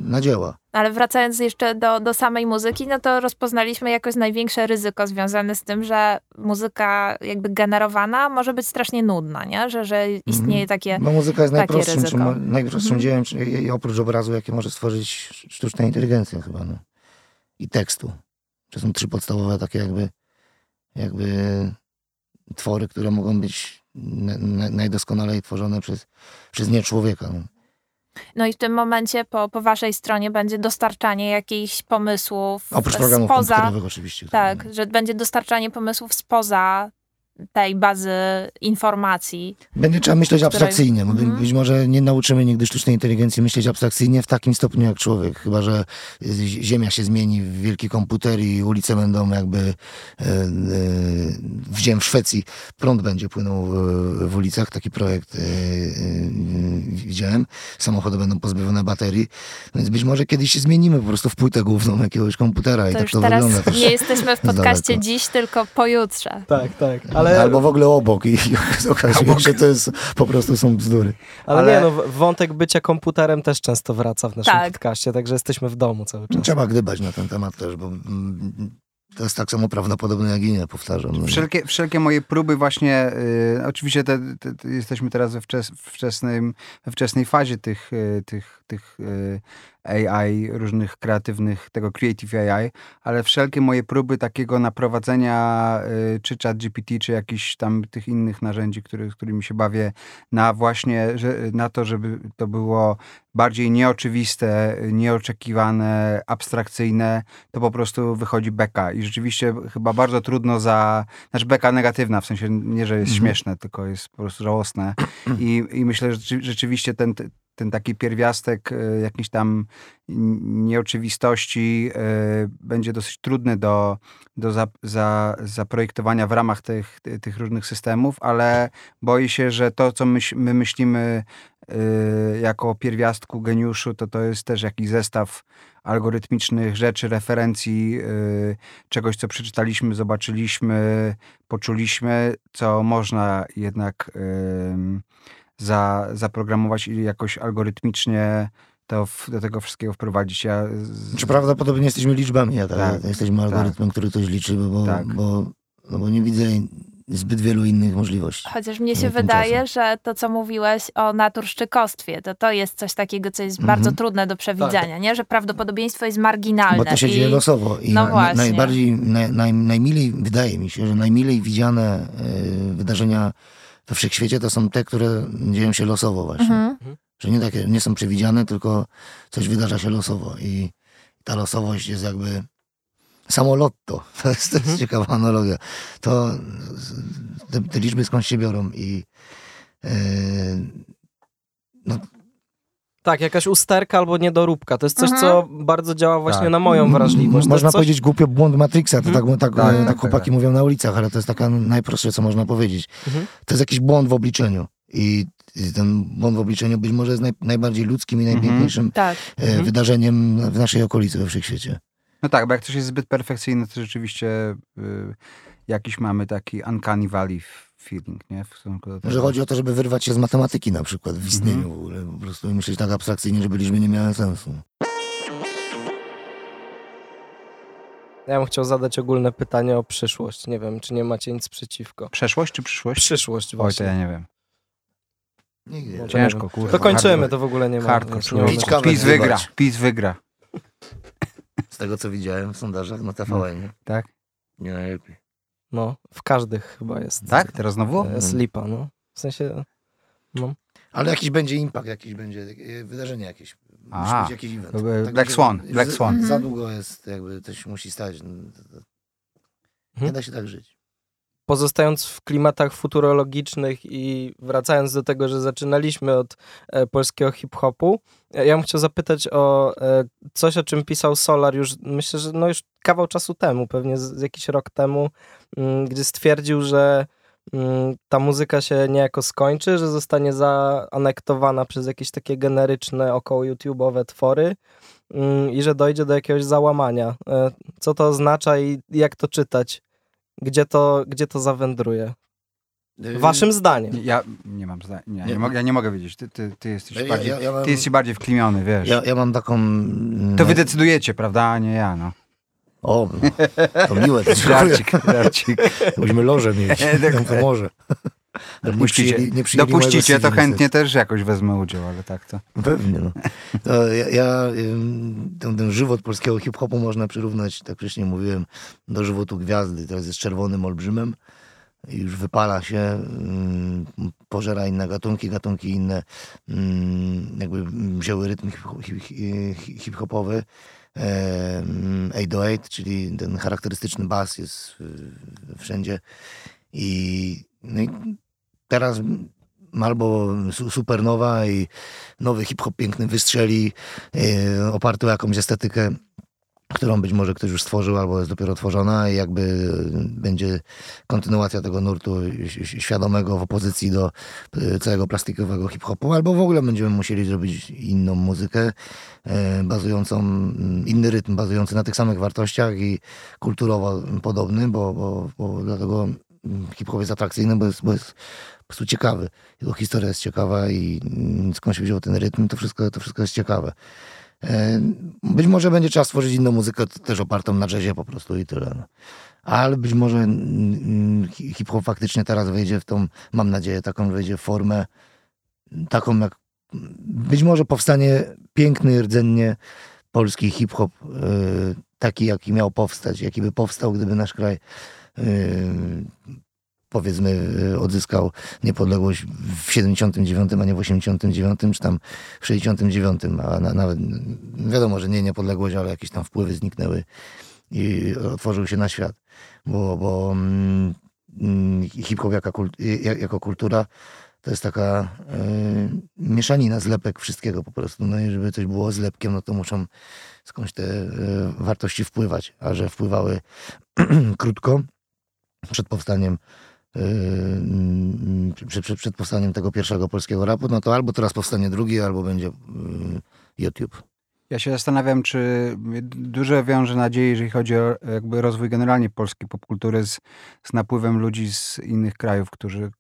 na dzieła. Ale wracając jeszcze do, do samej muzyki, no to rozpoznaliśmy jakoś największe ryzyko związane z tym, że muzyka jakby generowana może być strasznie nudna, nie? Że, że istnieje takie... Bo muzyka jest najprostszym, ryzyko. czym, najprostszym Mhm. dziełem, czy- i- i oprócz obrazu, jakie może stworzyć sztuczna inteligencja chyba. No. I tekstu. To są trzy podstawowe takie jakby, jakby twory, które mogą być na, na, najdoskonalej tworzone przez, przez nie człowieka. No. I w tym momencie po, po waszej stronie będzie dostarczanie jakichś pomysłów Oprócz programów spoza... oczywiście. Tak, że będzie dostarczanie pomysłów spoza tej bazy informacji. Będzie trzeba myśleć której- abstrakcyjnie. Mhm. Być może nie nauczymy nigdy sztucznej inteligencji myśleć abstrakcyjnie w takim stopniu jak człowiek. Chyba, że y, Ziemia się zmieni w wielki komputer i ulice będą jakby e, e, widziałem w Szwecji prąd będzie płynął w, w ulicach. Taki projekt e, widziałem. Samochody będą pozbawione baterii. Więc być może kiedyś się zmienimy po prostu w płótę główną jakiegoś komputera i To tak już to teraz wygląda. nie jesteśmy w podcaście dziś, tylko pojutrze. Tak, tak. Ale, Albo w ogóle obok i, i okazuje się, że to jest, po prostu są bzdury. ale, ale- nie, no, wątek bycia komputerem też często wraca w naszym Tak. podcaście, także jesteśmy w domu cały czas. Trzeba gdybać na ten temat też, bo mm, to jest tak samo prawdopodobne jak i nie, powtarzam. No. Wszelkie, wszelkie moje próby właśnie, y, oczywiście te, te, te, jesteśmy teraz we wczes, wczesnym, we wczesnej fazie tych, y, tych, tych y, AI, różnych kreatywnych, tego Creative AI, ale wszelkie moje próby takiego naprowadzenia y, czy chat GPT, czy jakichś tam tych innych narzędzi, który, którymi się bawię, na właśnie, że, na to, żeby to było bardziej nieoczywiste, nieoczekiwane, abstrakcyjne, to po prostu wychodzi beka. I rzeczywiście chyba bardzo trudno za. Znaczy, beka negatywna, w sensie nie, że jest Mhm. śmieszne, tylko jest po prostu żałosne. I, i myślę, że rzeczy- rzeczywiście ten, ten taki pierwiastek y, jakiejś tam nieoczywistości y, będzie dosyć trudny do, do za, za, zaprojektowania w ramach tych, ty- tych różnych systemów, ale boję się, że to, co myś, my myślimy y, jako pierwiastku geniuszu, to to jest też jakiś zestaw algorytmicznych rzeczy, referencji, czegoś, co przeczytaliśmy, zobaczyliśmy, poczuliśmy, co można jednak za, zaprogramować i jakoś algorytmicznie to w, do tego wszystkiego wprowadzić. Ja z, Czy prawdopodobnie jesteśmy liczbami, a tak, Tak, jesteśmy algorytmem, który coś liczy, bo, Tak. bo, no bo nie widzę zbyt wielu innych możliwości. Chociaż mnie się Tymczasem. wydaje, że to, co mówiłeś o naturszczykostwie, to to jest coś takiego, co jest Mhm. bardzo trudne do przewidzenia, nie? Że prawdopodobieństwo jest marginalne. Bo to się i... dzieje losowo i No na, najbardziej, naj, naj, najmilej, wydaje mi się, że najmilej widziane y, wydarzenia we wszechświecie to są te, które dzieją się losowo właśnie. Mhm. Że nie takie, nie są przewidziane, tylko coś wydarza się losowo i ta losowość jest jakby samo lotto. To jest, to jest Mhm. ciekawa analogia. To te, te liczby skąd się biorą i yy, no, Tak, jakaś usterka albo niedoróbka. To jest coś, Mhm. co bardzo działa właśnie Tak. na moją wrażliwość. To Można coś... powiedzieć głupio błąd Matrixa, to Mhm. tak, tak, Tak, tak, tak, chłopaki tak. mówią na ulicach, ale to jest taka najprostsze, co można powiedzieć. Mhm. To jest jakiś błąd w obliczeniu i ten błąd w obliczeniu być może jest naj, najbardziej ludzkim i Mhm. najpiękniejszym Tak. e, Mhm. wydarzeniem w naszej okolicy we wszechświecie. No tak, bo jak coś jest zbyt perfekcyjne, to rzeczywiście y, jakiś mamy taki uncanny valley feeling, nie? W stosunku do tego. Że chodzi o to, żeby wyrwać się z matematyki na przykład w istnieniu Mhm. w ogóle, po prostu myśleć tak abstrakcyjnie, żeby liczby nie miały sensu. Ja bym chciał zadać ogólne pytanie o przyszłość. Nie wiem, czy nie macie nic przeciwko. Przeszłość czy przyszłość? Przyszłość Oj, to właśnie. ja nie wiem. Nigdy. Ciężko, nie wiem. kurwa. To kończymy, to w ogóle nie ma. Hardcore. nie. PiS wygra. PiS wygra. Z tego, co widziałem w sondażach na TVN, Tak? nie najlepiej. No, w każdych chyba jest. Tak? Teraz znowu? e, Slipa, no. W sensie, no. Ale jakiś będzie impact, jakiś będzie e, wydarzenie jakieś. Musi A, być jakiś event. Tak Black Swan, Black za- Swan. Za Mhm. długo jest, jakby coś musi stać. To- Nie Mhm. da się tak żyć. Pozostając w klimatach futurologicznych i wracając do tego, że zaczynaliśmy od e, polskiego hip-hopu, e, ja bym chciał zapytać o e, coś, o czym pisał Solar już, myślę, że no już kawał czasu temu, pewnie jakiś rok temu, mm, gdzie stwierdził, że mm, ta muzyka się niejako skończy, że zostanie zaanektowana przez jakieś takie generyczne, około YouTube'owe twory mm, i że dojdzie do jakiegoś załamania. Co to oznacza i jak to czytać? Gdzie to, gdzie to zawędruje? Y, Waszym zdaniem. Ja nie mam zdania. Nie, nie, Nie. mogę, ja nie mogę wiedzieć. Ty, ty, ty jesteś Ja, bardziej, ja, ja, mam, ty jesteś bardziej wklimiony, wiesz. ja, ja mam taką... mm, To wy decydujecie, prawda, a nie ja, no. O, no, to miłe, to. Żarcik, żarcik. Musimy lożę mieć, nam pomoże. Ale nie Dopuścicie, przyjęli- nie przyjęli dopuścicie mojego to chętnie też jakoś wezmę udział, ale tak to. niestety. Pewnie, no. To ja, ja ten, ten żywot polskiego hip-hopu można przyrównać, tak wcześniej mówiłem, do żywotu gwiazdy. Teraz jest czerwonym olbrzymem już wypala się, pożera inne gatunki, gatunki inne jakby wzięły rytm hip- hip- hip- hip-hopowy. Em, 808, czyli ten charakterystyczny bas jest y, wszędzie. I, no i teraz albo su- supernowa i nowy hip-hop piękny wystrzeli, e, oparty o jakąś estetykę, którą być może ktoś już stworzył albo jest dopiero tworzona i jakby będzie kontynuacja tego nurtu świadomego w opozycji do e, całego plastikowego hip-hopu, albo w ogóle będziemy musieli zrobić inną muzykę, e, bazującą, mm, inny rytm, bazujący na tych samych wartościach i kulturowo podobny, bo, bo, bo dlatego hip-hop jest atrakcyjny, bo jest, bo jest prostu ciekawy. Jego historia jest ciekawa i mm, skąd się wziął ten rytm, to wszystko, to wszystko jest ciekawe. E, Być może będzie trzeba stworzyć inną muzykę, też opartą na jazzie po prostu i tyle. no. Ale być może mm, hi- hip-hop faktycznie teraz wejdzie w tą, mam nadzieję, taką wejdzie formę taką jak, być może powstanie piękny, rdzennie polski hip-hop, e, taki jaki miał powstać, jaki by powstał, gdyby nasz kraj e, powiedzmy e, odzyskał niepodległość w 79, a nie w 89, czy tam w 69, a na, nawet wiadomo, że nie niepodległość, ale jakieś tam wpływy zniknęły i otworzył się na świat, bo, bo mm, mm, hip-hop jaka kult, jak- jako kultura to jest taka y, mieszanina zlepek wszystkiego po prostu. No i żeby coś było zlepkiem, no to muszą skądś te y, wartości wpływać, a że wpływały krótko przed powstaniem y, przed, przed, przed powstaniem tego pierwszego polskiego rapu, no to albo teraz powstanie drugi, albo będzie y, YouTube. Ja się zastanawiam, czy duże wiąże nadzieję, jeżeli chodzi o jakby rozwój generalnie polskiej popkultury z, z napływem ludzi z innych krajów, którzy y,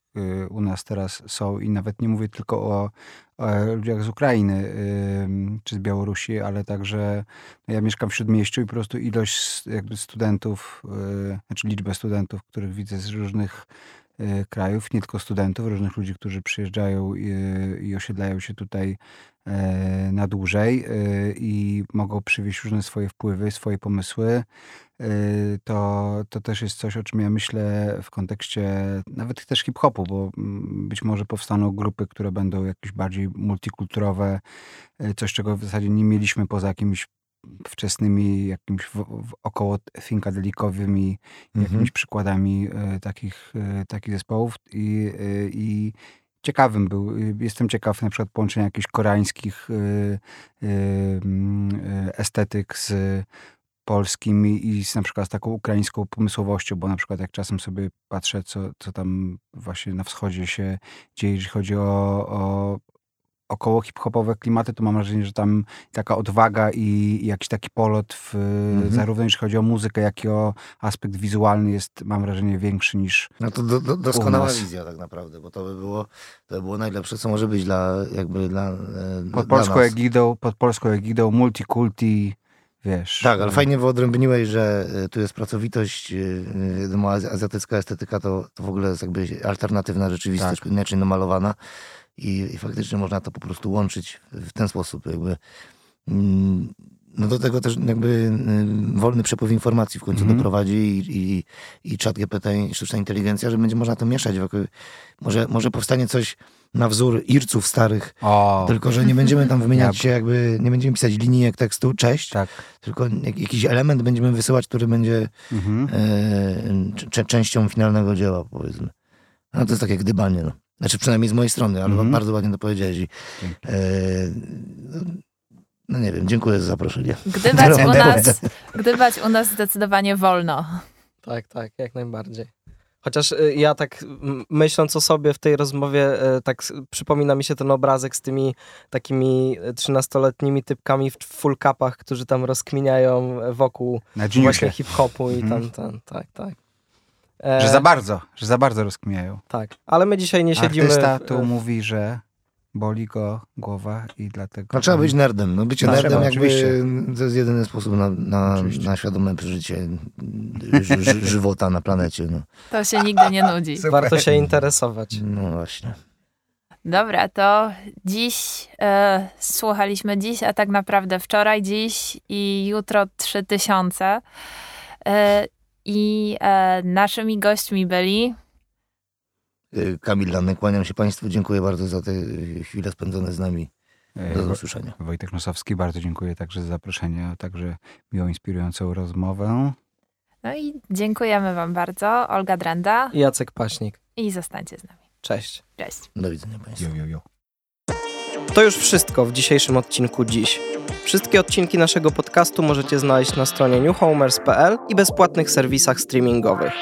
u nas teraz są i nawet nie mówię tylko o, o ludziach z Ukrainy y, czy z Białorusi, ale także no ja mieszkam w Śródmieściu i po prostu ilość jakby studentów, y, znaczy liczbę studentów, których widzę z różnych y, krajów, nie tylko studentów, różnych ludzi, którzy przyjeżdżają i, i osiedlają się tutaj e, na dłużej e, i mogą przywieźć różne swoje wpływy, swoje pomysły, e, to, to też jest coś, o czym ja myślę w kontekście nawet też hip-hopu, bo mm, być może powstaną grupy, które będą jakieś bardziej multikulturowe, e, coś, czego w zasadzie nie mieliśmy poza jakimiś wczesnymi, jakimś w, w około finkadelikowymi Mhm. jakimiś przykładami e, takich, e, takich zespołów i, e, i ciekawym był. y, Jestem ciekaw na przykład połączenia jakichś koreańskich y, y, mm, y, estetyk z polskim i z na przykład z taką ukraińską pomysłowością, bo na przykład jak czasem sobie patrzę, co, co tam właśnie na wschodzie się dzieje, jeżeli chodzi o, o około hip-hopowe klimaty, to mam wrażenie, że tam taka odwaga i, jakiś taki polot w, Mhm. zarówno jeśli chodzi o muzykę, jak i o aspekt wizualny jest, mam wrażenie, większy niż No to do, do, doskonała wizja tak naprawdę, bo to by było, to by było najlepsze, co może być dla, jakby dla, e, pod dla polską nas. egidą, pod polską egidą, multikulti, wiesz. Tak, ale fajnie wyodrębniłeś, że e, tu jest pracowitość, e, wiadomo, az- azjatycka estetyka to, to w ogóle jest jakby alternatywna rzeczywistość, Tak. inaczej namalowana i, i faktycznie można to po prostu łączyć w ten sposób, jakby mm, no do tego też jakby y, wolny przepływ informacji w końcu Mhm. doprowadzi i, i, i czat GPT i sztuczna inteligencja, że będzie można to mieszać. Może, może powstanie coś na wzór irców starych, O, tylko że nie będziemy tam wymieniać się jakby, nie będziemy pisać linijek tekstu, cześć, tak. tylko jak, jakiś element będziemy wysyłać, który będzie Mhm. e, cze- częścią finalnego dzieła, powiedzmy. No to jest takie gdybanie, no. Znaczy przynajmniej z mojej strony, ale Mhm. bardzo ładnie to powiedziałeś. I, e, no nie wiem, dziękuję za zaproszenie. Gdybać u nas, gdybać u nas zdecydowanie wolno. Tak, tak, jak najbardziej. Chociaż y, ja tak myśląc o sobie w tej rozmowie, y, tak przypomina mi się ten obrazek z tymi takimi 13-letnimi typkami w full capach, którzy tam rozkminiają wokół Na właśnie hip-hopu i Mhm. tam, tam, tak, tak. E, Że za bardzo, że za bardzo rozkmijają. Tak, ale my dzisiaj nie siedzimy... Artysta tu mówi, że boli go głowa i dlatego... No, trzeba być nerdem. No, bycie Tak, nerdem trzeba, jakby oczywiście. to jest jedyny sposób na, na, na świadome przeżycie ży, ży, żywota na planecie. No, To się nigdy nie nudzi. Warto się interesować. no właśnie. Dobra, to dziś e, słuchaliśmy dziś, a tak naprawdę wczoraj, dziś i jutro 3000. E, I e, naszymi gośćmi byli Y, Kamil Lanny, kłaniam się Państwu. Dziękuję bardzo za te y, chwile spędzone z nami. E, Do Wo- usłyszenia. Wojtek Nosowski, bardzo dziękuję także za zaproszenie, a także miłą, inspirującą rozmowę. No i dziękujemy Wam bardzo. Olga Drenda I Jacek Paśnik. i zostańcie z nami. Cześć. Cześć. Do widzenia Państwu. Jo, jo, jo. To już wszystko w dzisiejszym odcinku dziś. Wszystkie odcinki naszego podcastu możecie znaleźć na stronie newhomers.pl i bezpłatnych serwisach streamingowych.